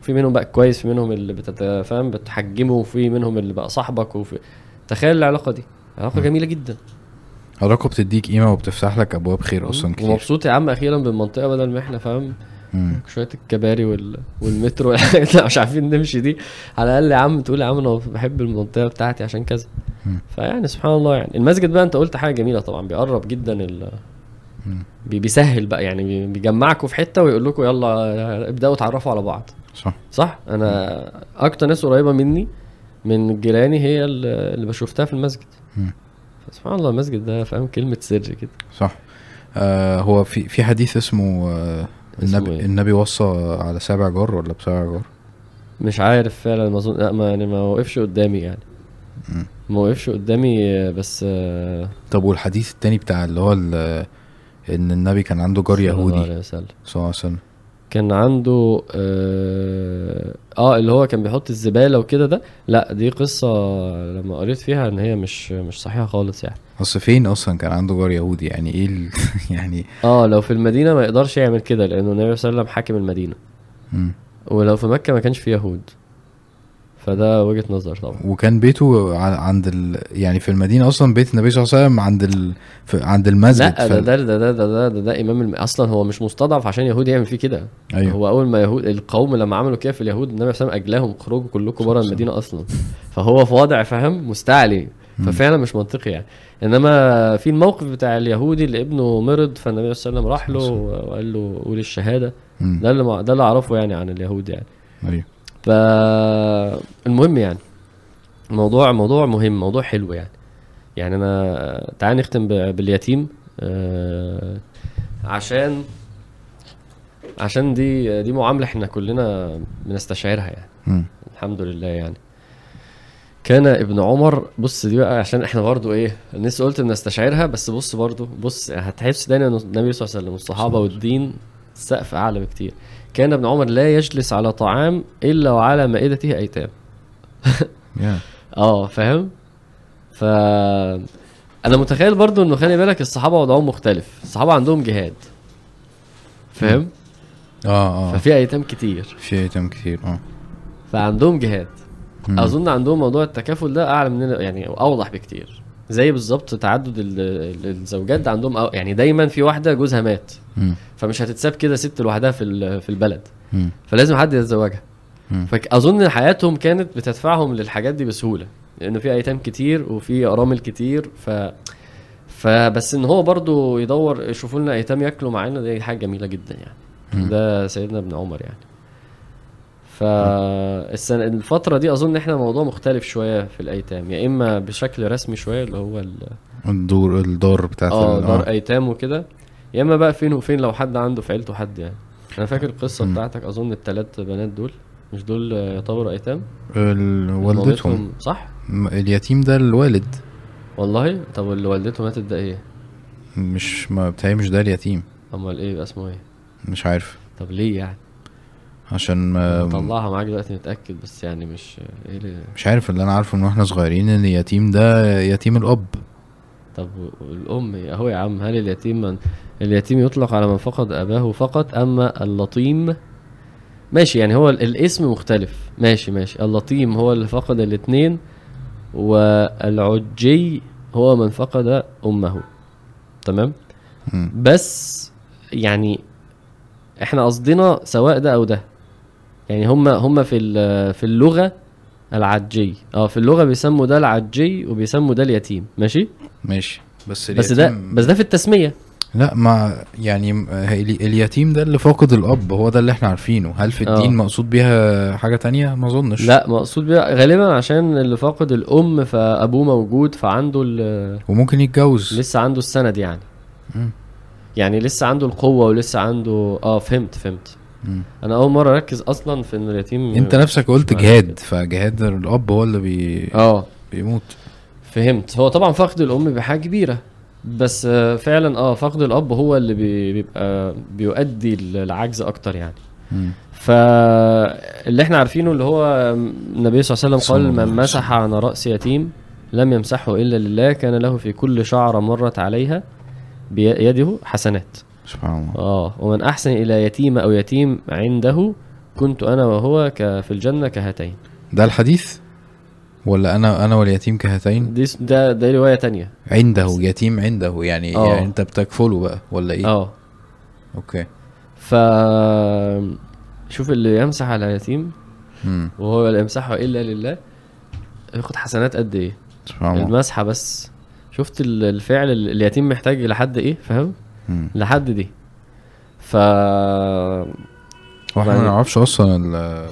في منهم بقى كويس في منهم اللي بتتفهم بتحجمه وفي منهم اللي بقى صاحبك وفي تخيل العلاقة دي. علاقة مم. جميلة جدا. علاقه بتديك قيمة وبتفتح لك أبواب خير أصلا كتير. ومبسوط يا عم أخيرا بالمنطقة بدل ما إحنا فاهم. شوية الكباري وال... والمترو والحاجات اللي مش عارفين نمشي دي. على الأقل يا عم تقول يا عم أنا بحب المنطقة بتاعتي عشان كذا. فيعني سبحان الله يعني. المسجد بقى أنت قلت حاجة جميلة طبعا. بيقرب جدا ال... بي- بيسهل بقى يعني. بي- بيجمعكم في حتة ويقول لكم يلا ابدأوا اتعرفوا على بعض. صح. صح؟ أنا أكتر ناس قريبة مني من جيراني هي اللي بشوفتها في المسجد. سبحان الله المسجد ده فاهم كلمة سر كده. صح. آه هو في في حديث اسمه آه اسمه النبي إيه؟ النبي وصى على سابع جار ولا بسابع جار؟ مش عارف فعلا ما أظن لا ما يعني ما وقفش قدامي يعني. ما وقفش قدامي آه، بس آه، طب والحديث التاني بتاع اللي هو ال- إن النبي كان عنده جار يهودي. صلى الله عليه وسلم. كان عنده آه, آه اللي هو كان بيحط الزبالة وكده ده. لا دي قصة لما قريت فيها إن هي مش مش صحيحة خالص يعني. أصل فين أصلا كان عنده جار يهودي؟ يعني إيه ال... يعني آه لو في المدينة ما يقدرش يعمل كده لأنه النبي صلى الله عليه وسلم حاكم المدينة. مم. ولو في مكة ما كانش في يهود. فده وجهة نظر طبعا. وكان بيته عند ال... يعني في المدينة أصلا بيت النبي صلى الله عليه وسلم عند ال... عند المسجد. لا ده فال- ده ده ده ده, ده, ده, ده إمام الم... أصلا هو مش مستضعف عشان يهود يعمل فيه كده. أيوه. هو أول ما يهود القوم لما عملوا كده في اليهود النبي صلى الله عليه وسلم أجلاهم اخرجوا كلكم بره المدينة أصلا. فهو في وضع فاهم مستعلي. ففعلا مش منطقي يعني. إنما في الموقف بتاع اليهودي اللي ابنه مرض فالنبي صلى الله عليه وسلم راح له وقال له قول الشهادة. ده اللي ده اللي أعرفه يعني عن اليهود يعني. أيوه. فالمهم يعني موضوع موضوع مهم موضوع حلو يعني. يعني أنا تعال نختم باليتيم. آه، عشان عشان دي دي معاملة إحنا كلنا بنستشعرها يعني. مم. الحمد لله يعني. كان ابن عمر بص دي بقى عشان إحنا برضو إيه الناس قلت بنستشعرها بس بص برضو بص هتحس دايما النبي صلى الله عليه وسلم والصحابة والدين سقف أعلى بكتير. كان ابن عمر لا يجلس على طعام إلا وعلى مائدته أيتام. آه فاهم؟ ف أنا متخيل برضو إنه خلي بالك الصحابة وضعهم مختلف. الصحابة عندهم جهاد. فاهم؟ آه آه. ففي أيتام كتير. في أيتام كتير آه. فعندهم جهاد. أظن عندهم موضوع التكافل ده أعلى مننا يعني أوضح بكتير. زي بالظبط تعدد ال- ال- الزوجات ده عندهم يعني دايما في واحدة جوزها مات مم. فمش هتتساب كده ست لوحدها في في البلد مم. فلازم حد يتزوجها. فاظن حياتهم كانت بتدفعهم للحاجات دي بسهولة لأنه في أيتام كتير وفي أرامل كتير ف فبس إن هو برضو يدور يشوفوا لنا أيتام ياكلوا معانا دي حاجة جميلة جدا يعني مم. ده سيدنا ابن عمر يعني فالسنة الفترة دي أظن إحنا موضوع مختلف شوية في الأيتام يا إما بشكل رسمي شوية اللي هو ال- الدور الدار بتاعت آه ال- دار أيتام وكده يا إما بقى فين وفين لو حد عنده في عيلته حد يعني. أنا فاكر القصة مم. بتاعتك أظن التلات بنات دول مش دول آه، يعتبروا أيتام ال- والدتهم. صح؟ م- اليتيم ده الوالد. والله؟ طب واللي والدته ماتت ده إيه؟ مش ما بتهيألي مش ده اليتيم. أمال إيه اسمه إيه؟ مش عارف. طب ليه يعني؟ عشان ما طلعها معاك دلوقتي نتأكد بس يعني مش إيه اللي مش عارف اللي أنا عارفه من وإحنا صغيرين إن اليتيم ده يتيم الأب. طب والأم أهو يا عم هل اليتيم من اليتيم يطلق على من فقد أباه فقط أما اللطيم؟ ماشي يعني هو ال- الاسم مختلف. ماشي ماشي. اللطيم هو اللي فقد الاتنين والعجي هو من فقد أمه. تمام. بس يعني إحنا قصدنا سواء ده أو ده. يعني هم هم في ال- في اللغة العجي. آه في اللغة بيسموا ده العجي وبيسموا ده اليتيم. ماشي؟ ماشي. بس بس ده بس ده في التسمية. لا ما يعني م- اليتيم ده اللي فاقد الأب هو ده اللي إحنا عارفينه. هل في الدين آه. مقصود بيها حاجة تانية؟ ما أظنش. لا مقصود بيها غالبا عشان اللي فاقد الأم فأبوه موجود فعنده ال- وممكن يتجوز. لسه عنده السند يعني. مم. يعني لسه عنده القوة ولسه عنده آه فهمت فهمت. أنا أول مرة أركز أصلا في إن اليتيم أنت نفسك قلت جهاد. فجهاد الأب هو اللي بي... آه. بيموت. فهمت. هو طبعا فقد الأم بحاجة كبيرة بس فعلا آه فقد الأب هو اللي بي- بيبقى بيؤدي العجز أكتر يعني. فاللي إحنا عارفينه اللي هو النبي صلى الله عليه وسلم قال من مسح عن رأس يتيم لم يمسحه إلا لله كان له في كل شعرة مرت عليها بيده حسنات. سبحان الله. آه. ومن أحسن إلى يتيم أو يتيم عنده كنت أنا وهو ك- في الجنة كهاتين. ده الحديث؟ ولا أنا أنا واليتيم كهاتين؟ دي ده ده رواية تانية. عنده يتيم عنده. يعني آه. يعني أنت بتكفله بقى ولا إيه؟ آه. أوكي. ف شوف اللي يمسح على يتيم مم. وهو لا يمسحه إلا لله ياخد حسنات قد إيه؟ سبحان الله. المسحه بس. شفت ال- الفعل ال- اليتيم محتاج لحد إيه؟ فاهم؟ مم. لحد دي. ف وإحنا ما وبعدين- نعرفش أصلا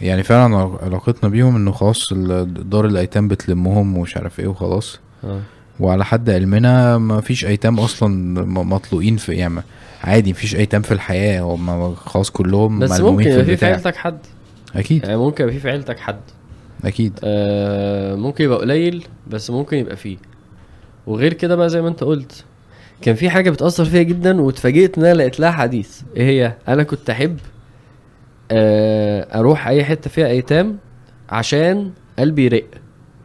يعني فعلا علاقتنا بيهم إنه خلاص دار الأيتام بتلمهم ومش عارف إيه وخلاص. آه. وعلى حد علمنا ما فيش أيتام أصلا مطلوقين في يعني عادي مفيش أيتام في الحياة. هم خلاص كلهم بس ممكن يبقى في في عيلتك حد. أكيد. يعني ممكن يبقى في في عيلتك حد. أكيد. آه ممكن يبقى قليل بس ممكن يبقى فيه. وغير كده بقى زي ما أنت قلت كان في حاجة بتأثر فيا جدا واتفاجئت إن أنا لقيت لها حديث. إيه هي؟ أنا كنت أحب آه، أروح أي حتة فيها ايتام عشان قلبي يرق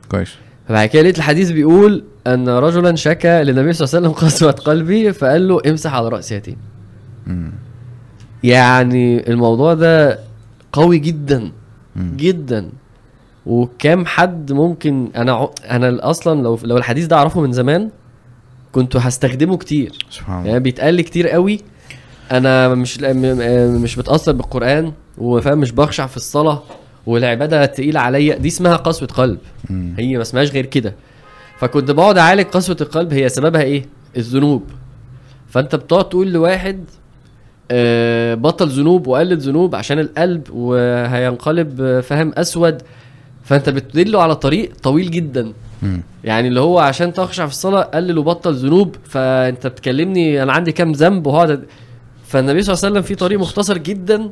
كويس. فبعد كده لقيت الحديث بيقول أن رجلا شكى للنبي صلى الله عليه وسلم قسوه قلبي فقال له امسح على راس يتيم. يعني الموضوع ده قوي جدا مم. جدا. وكام حد ممكن أنا أنا أصلا لو لو الحديث ده أعرفه من زمان كنت هستخدمه كتير. سبحان الله. يعني بيتقال لي كتير قوي. أنا مش م- م- مش متاثر بالقرآن وفاهم مش بخشع في الصلاة والعبادة تقيلة عليا. دي اسمها قسوة قلب. مم. هي ما اسمهاش غير كده. فكنت بقعد أعالج قسوة القلب هي سببها إيه؟ الذنوب. فأنت بتقعد تقول لواحد آه، بطل ذنوب وقلل ذنوب عشان القلب وهينقلب آه، فاهم أسود. فأنت بتدله على طريق طويل جدا. يعني اللي هو عشان تخشع في الصلاة قلل وبطل ذنوب. فانت بتكلمني أنا عندي كام ذنب وهقعد فالنبي صلى الله عليه وسلم في طريق مختصر جدا.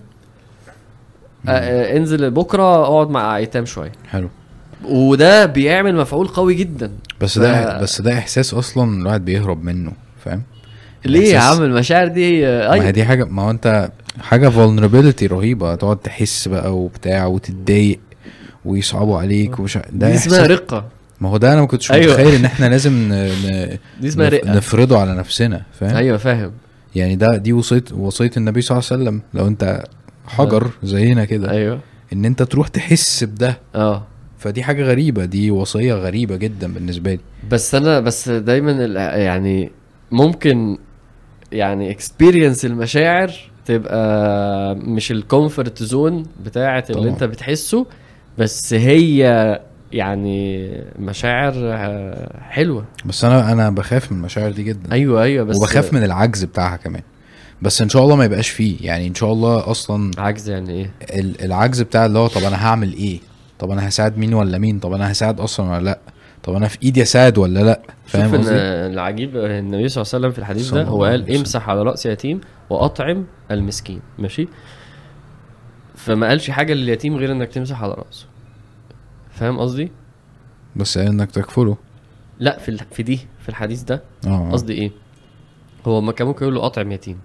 آه، آه، انزل بكرة اقعد مع ايتام شوية. حلو. وده بيعمل مفعول قوي جدا. بس ف- ده بس ده إحساس أصلا الواحد بيهرب منه فاهم؟ ليه يا عم؟ المشاعر دي آه، ما أيوه دي حاجة ما هو أنت حاجة vulnerability رهيبة. تقعد تحس بقى وبتاع وتتضايق ويصعبوا عليك ومش ده دي اسمها رقة. ما هو ده أنا ما كنتش أيوة. متخيل إن إحنا لازم ن... نفرضه على نفسنا فاهم؟ أيوه فاهم. يعني ده دي وصيه وصيه النبي صلى الله عليه وسلم. لو أنت حجر زينا كده أيوه. إن أنت تروح تحس بده. آه. فدي حاجة غريبة دي وصية غريبة جدا بالنسبة لي. بس أنا بس دايما يعني ممكن يعني experience المشاعر تبقى مش ال comfort zone بتاعه اللي طبعا. أنت بتحسه بس هي يعني مشاعر آه، حلوة. بس أنا أنا بخاف من المشاعر دي جدا. أيوه أيوه بس وبخاف من العجز بتاعها كمان. بس إن شاء الله ما يبقاش فيه. يعني إن شاء الله أصلا عجز يعني إيه؟ ال- العجز بتاع اللي هو طب أنا هعمل إيه؟ طب أنا هساعد مين ولا مين؟ طب أنا هساعد أصلا ولا لأ؟ طب أنا في إيدي أساعد ولا لأ؟ فاهم شوف العجيب النبي صلى الله عليه وسلم في الحديث ده هو قال. امسح على رأس يتيم وأطعم المسكين. ماشي؟ فما قالش حاجة لليتيم غير إنك تمسح على رأسه. فاهم قصدي؟ بس إنك تكفله لا في ال- في دي في الحديث ده. آه. قصدي إيه؟ هو ما كان ممكن يقول له اطعم يتيم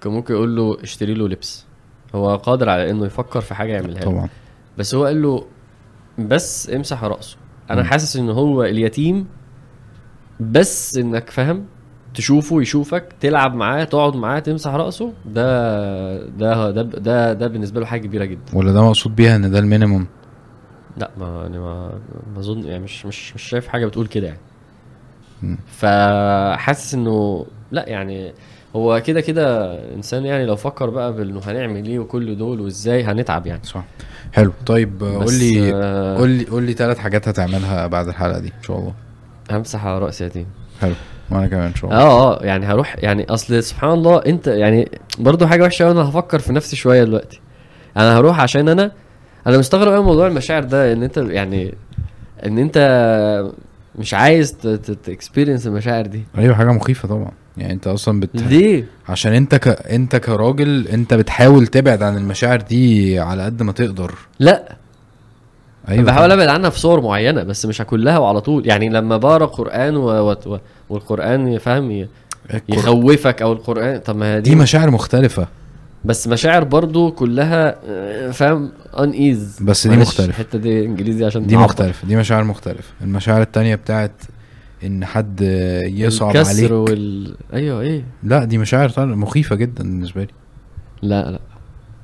كان ممكن يقول له اشتري له لبس. هو قادر على إنه يفكر في حاجة يعملها له. طبعا. بس هو قال له بس امسح رأسه. أنا مم. حاسس إن هو اليتيم بس إنك فاهم تشوفه يشوفك تلعب معاه تقعد معاه تمسح رأسه. ده ده ده ده, ده بالنسبة له حاجة كبيرة جدا. ولا ده مقصود بيها إن ده المينيموم؟ لا ما يعني ما ما أظن يعني مش مش مش شايف حاجة بتقول كده يعني. فحاسس إنه لا يعني هو كده كده إنسان يعني لو فكر بقى بانه هنعمل إيه وكل دول وإزاي هنتعب يعني. صح. حلو. طيب آه، قول لي قول لي قول لي ثلاث حاجات هتعملها بعد الحلقة دي إن شاء الله. همسح على راس يتيم حلو. وأنا كمان إن شاء الله. آه آه يعني هروح يعني أصل سبحان الله أنت يعني برضو حاجة وحشة أنا هفكر في نفسي شوية دلوقتي. أنا هروح عشان أنا أنا مستغرب قوي موضوع المشاعر ده إن أنت يعني إن أنت مش عايز تكسبيرينس المشاعر دي. أيوه حاجة مخيفة طبعا. يعني أنت أصلا بت... ليه؟ عشان أنت ك... أنت كراجل أنت بتحاول تبعد عن المشاعر دي على قد ما تقدر. لأ. أيوه بحاول أبعد عنها في صور معينة بس مش كلها وعلى طول. يعني لما بقرأ قرآن و... و... و... والقرآن يفهم ي... يخوفك أو القرآن طب ما هي دي دي مشاعر مختلفة. بس مشاعر برضو كلها آه، فاهم؟ ان ايز بس دي مختلفة. الحتة دي إنجليزي عشان دي نعبر. مختلفة دي مشاعر مختلفة. المشاعر التانية بتاعت إن حد يصعب الكسر عليك. وال أيوه إيه؟ لا دي مشاعر طبعاً مخيفة جدا بالنسبة لي. لا لا.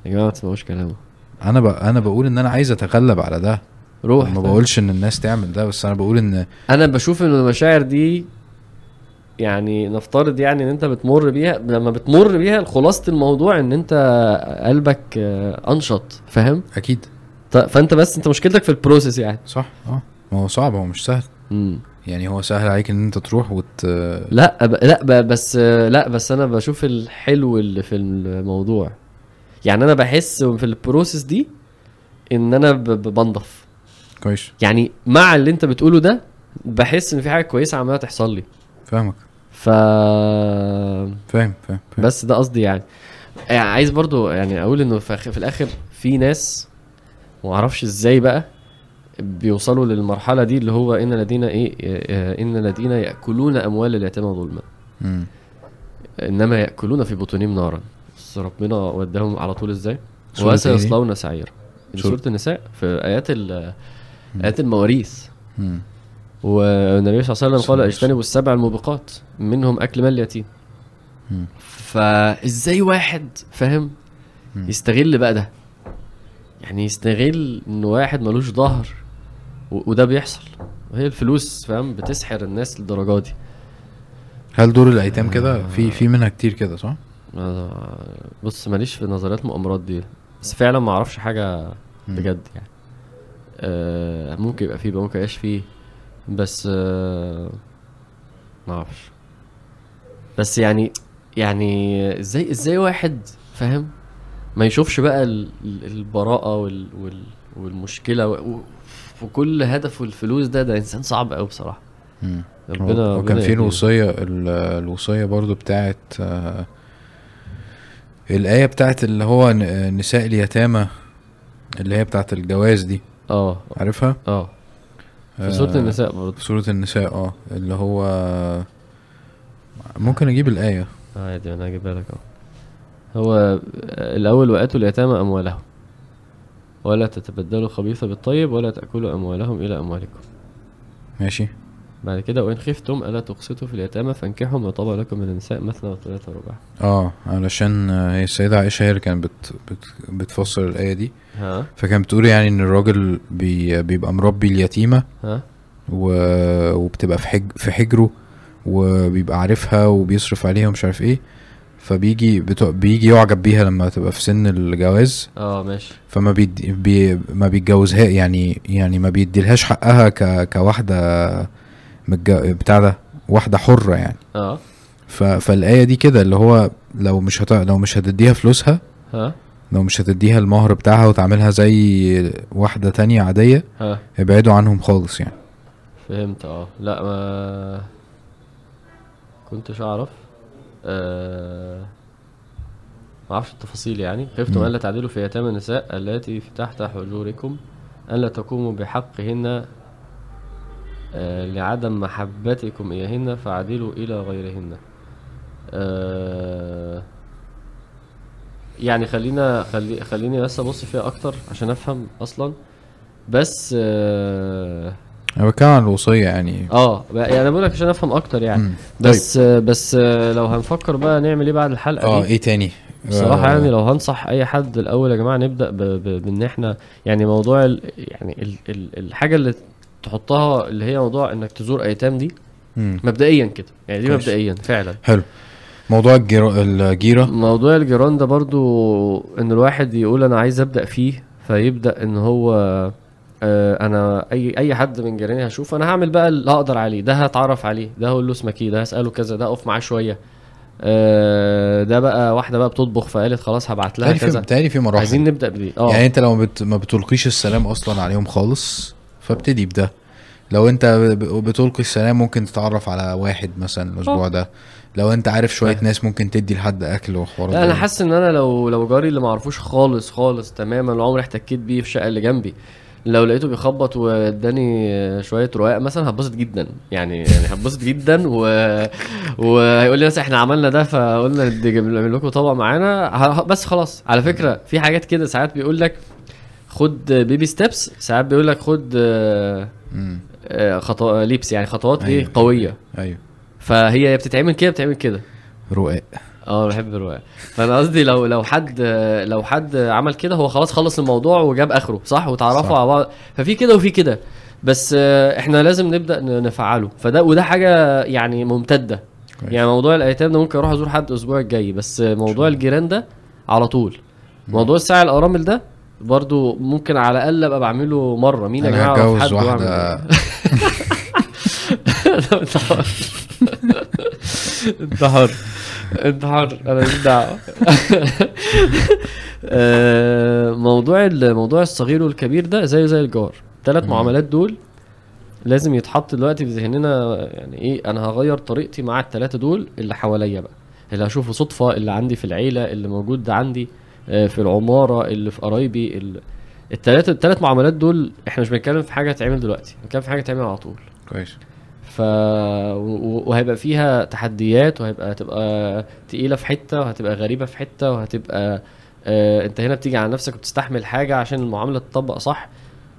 يا جماعة ما تسمعوش كلامه. أنا ب... أنا بقول إن أنا عايز أتغلب على ده. روح ما طيب. بقولش إن الناس تعمل ده بس أنا بقول إن أنا بشوف إن المشاعر دي يعني نفترض يعني إن أنت بتمر بيها لما بتمر بيها خلاصة الموضوع إن أنت قلبك آه، أنشط فاهم؟ أكيد. فأنت بس أنت مشكلتك في البروسيس يعني. صح آه. ما هو صعب هو مش سهل. مم. يعني هو سهل عليك إن أنت تروح وت لا ب... لا ب... بس لا بس أنا بشوف الحلو اللي في الموضوع. يعني أنا بحس في البروسيس دي إن أنا. ب- بنضف. كويس. يعني مع اللي أنت بتقوله ده بحس إن في حاجة كويسة عمالة تحصل لي. فاهمك ف فاهم فاهم, فاهم. بس ده قصدي يعني يعني عايز برضو يعني أقول إنه في في الآخر في ناس ما أعرفش إزاي بقى بيوصلوا للمرحلة دي اللي هو إن الذين إيه آه، إن الذين يأكلون أموال اليتامى ظلما. إنما يأكلون في بطونهم نارا بس ربنا وداهم على طول إزاي إيه؟ وسيصلون سعيرا سورة النساء في آيات آيات المواريث. والنبي صلى الله عليه وسلم قال اجتنبوا السبع الموبقات منهم أكل مال اليتيم. فإزاي واحد فاهم. يستغل بقى ده. يعني يستغل إن واحد ملوش ظهر وده بيحصل. وهي الفلوس فاهم؟ بتسحر الناس للدرجة دي. هل دور الأيتام كده؟ في في منها كتير كده صح؟ أنا- بص ماليش في نظريات المؤامرات دي. بس فعلا ما أعرفش حاجة. بجد يعني. آه ممكن يبقى فيه ممكن يبقاش فيه. بس آه ما أعرفش بس يعني يعني إزاي إزاي واحد فاهم ما يشوفش بقى ال- ال- البراءة وال وال والمشكلة و- و- وكل هدفه الفلوس ده ده إنسان صعب قوي بصراحة مم. ربنا وكان في يهديه. الوصية ال- الوصية برضو بتاعت آه، الآية بتاعت اللي هو نساء اليتامى اللي هي بتاعت الجواز دي آه عارفها؟ آه في سورة آه، النساء برضه. في سورة النساء آه اللي هو ممكن أجيب الآية. عادي أنا هجيبها لك أهو. هو الأول وآتوا اليتامى أموالهم. ولا تتبدلوا الخبيث بالطيب ولا تأكلوا أموالهم إلى أموالكم. ماشي. بعد كده وإن خفتم ألا تقسطوا في اليتامى فانكحوا ما طاب لكم من النساء مثنى وثلاث ورباع. آه علشان آه، هي السيدة عائشة هي اللي كانت بت بت بتفسر الآية دي. ها؟ فكانت بتقول يعني إن الراجل بي بيبقى مربي اليتيمة ها؟ و... وبتبقى في حج... في حجره وبيبقى عارفها وبيصرف عليها ومش عارف إيه. فبيجي بت... بيجي يعجب بيها لما تبقى في سن الجواز. آه ماشي. فما بيد... بي... ما بيتجوزها يعني يعني ما بيديلهاش حقها ك... كواحدة متج... بتاع ده واحدة حرة يعني. آه. ف... فالآية دي كده اللي هو لو مش هت... لو مش هتديها فلوسها ها؟ لو مش هتديها المهر بتاعها وتعملها زي واحدة تانية عادية ها. ابعدوا عنهم خالص يعني. فهمت آه. لا ما كنتش أعرف. آه... ما أعرفش التفاصيل يعني. خفتم. الا تعدلوا في يتامى النساء اللاتي في تحت حجوركم الا تقوموا بحقهن لعدم محبتكم اياهن فعدلوا إلى غيرهن. آه يعني خلينا خلي خليني بس أبص فيها أكتر عشان أفهم أصلا. بس آه أنا بتكلم عن الوصية يعني. آه يعني أنا بقول لك عشان أفهم أكتر يعني. مم. بس بس آه، لو هنفكر بقى نعمل إيه بعد الحلقة آه إيه تاني؟ بصراحة آه، يعني لو هنصح أي حد الأول يا جماعة نبدأ ب- ب- بإن إحنا يعني موضوع ال يعني ال ال الحاجة اللي تحطها اللي هي موضوع إنك تزور أيتام دي مم. مبدئيا كده. يعني دي كويس. مبدئيا فعلا. حلو. موضوع الجيرو... الجيرة موضوع الجيران ده برضو إن الواحد يقول أنا عايز أبدأ فيه فيبدأ إن هو آه، أنا أي أي حد من جيراني هشوف أنا هعمل بقى اللي أقدر عليه. ده هتعرف عليه ده هقول له اسمك إيه ده هسأله كذا ده أقف معاه شوية. آه، ده بقى واحدة بقى بتطبخ فقالت خلاص هبعت لها في كذا. تاني في مراحل. عايزين نبدأ بدي آه. يعني أنت لو بت... ما بتلقيش السلام أصلا عليهم خالص فابتدي بده لو انت بتلقي السلام ممكن تتعرف على واحد مثلا الأسبوع. ده لو انت عارف شوية. ناس ممكن تدي لحد أكل وحوارات لا أنا. حاسس إن أنا لو لو جاري اللي ما اعرفوش خالص خالص تماما وعمري احتكيت بيه في الشقة اللي جنبي لو لقيته بيخبط واداني شوية رواق مثلا هتبسط جدا يعني يعني هتبسط جدا و... وهيقول لي مثلا إحنا عملنا ده فقلنا نعمل لكم طبق معانا بس خلاص على فكرة في حاجات كده ساعات بيقول لك خد baby steps ساعات بيقول لك خد آه،. آه، خطو... leaps يعني خطوات إيه؟ أيوة. قوية. أيوه. فهي بتتعمل كده بتتعمل كده. رقاق. آه بحب الرواية فأنا قصدي لو لو حد لو حد عمل كده هو خلاص خلص الموضوع وجاب آخره صح؟ وتعرفوا. على بعض. ففي كده وفي كده. بس آه، إحنا لازم نبدأ نفعله. فده وده حاجة يعني ممتدة. كويس. يعني موضوع الأيتام ده ممكن أروح ازور حد الأسبوع الجاي. بس آه، موضوع الجيران ده على طول. موضوع الساعة الأرامل ده برضو ممكن على الأقل أبقى بعمله مرة. مين يا أنا جماعة؟ أعرف هتجوز واحدة انت حر انت حر انت حر أنا ماليش دعوة. آه، موضوع الموضوع الصغير والكبير ده زيه زي الجار. ثلاث. معاملات دول لازم يتحط دلوقتي في ذهننا يعني إيه أنا هغير طريقتي مع الثلاثه دول اللي حواليا بقى اللي هشوفه صدفة اللي عندي في العيلة اللي موجود ده عندي. في العمارة اللي في قرايبي. ال- الثلاثه الثلاث معاملات دول إحنا مش بنتكلم في حاجة هتعمل دلوقتي بنتكلم في حاجة تعمل على طول. كويس. ف وهيبقى فيها تحديات وهيبقى هتبقى تقيلة في حتة وهتبقى غريبة في حتة وهتبقى آه انت هنا بتيجي على نفسك وبتستحمل حاجة عشان المعاملة تطبق صح.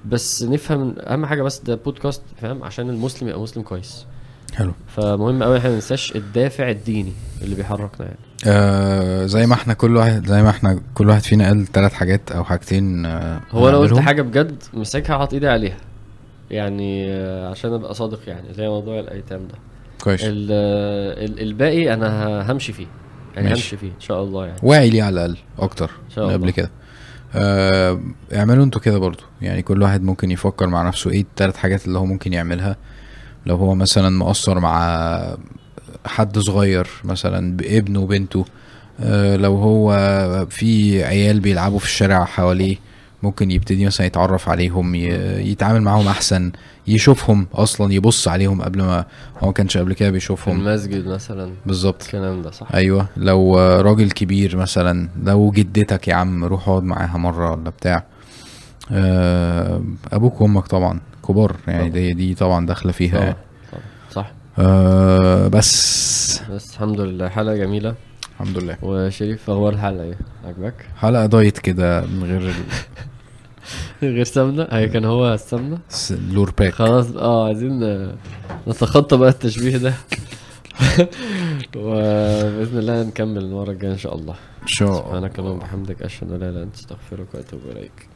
بس نفهم أهم حاجة بس ده بودكاست فاهم؟ عشان المسلم يبقى مسلم كويس. حلو. فمهم قوي إحنا ما ننساش الدافع الديني اللي بيحركنا يعني. آه زي ما إحنا كل واحد زي ما إحنا كل واحد فينا قال ثلاث حاجات أو حاجتين آه هو أنا قلت. حاجة بجد مسكها حاطط إيدي عليها. يعني آه، عشان أبقى صادق يعني زي موضوع الأيتام ده. كويس. ال- الباقي أنا همشي فيه. يعني ماشي. همشي فيه إن شاء الله يعني. واعي ليه على الأقل أكتر إن شاء الله قبل كده. آه اعملوا أنتوا كده برضو. يعني كل واحد ممكن يفكر مع نفسه إيه التلات حاجات اللي هو ممكن يعملها. لو هو مثلا مقصر مع حد صغير مثلا بابنه وبنته آه لو هو في عيال بيلعبوا في الشارع حواليه ممكن يبتدي مثلا يتعرف عليهم يتعامل معاهم أحسن يشوفهم أصلا يبص عليهم قبل ما هو ما كانش قبل كده بيشوفهم. المسجد مثلا. بالظبط. الكلام ده صح. أيوه. لو راجل كبير مثلا لو جدتك يا عم روح اقعد معاها مرة ولا بتاع آه، أبوك وأمك طبعا كبار يعني. دي دي طبعا داخلة فيها طبعا. آه، بس. بس الحمد لله. حلقة جميلة. الحمد لله. وشريف أخبار الحلقة إيه؟ عجبك حلقة diet كده من غير غير سمنة؟ هي كان هو السمنة؟ الس- ال lower back. خلاص آه عايزين آه، نتخطى بقى التشبيه ده. وبإذن الله نكمل المرة الجاية إن شاء الله. إن شاء الله. سبحانك اللهم وبحمدك أشهد أن لا إله إلا أنت أستغفرك وأتوب إليك.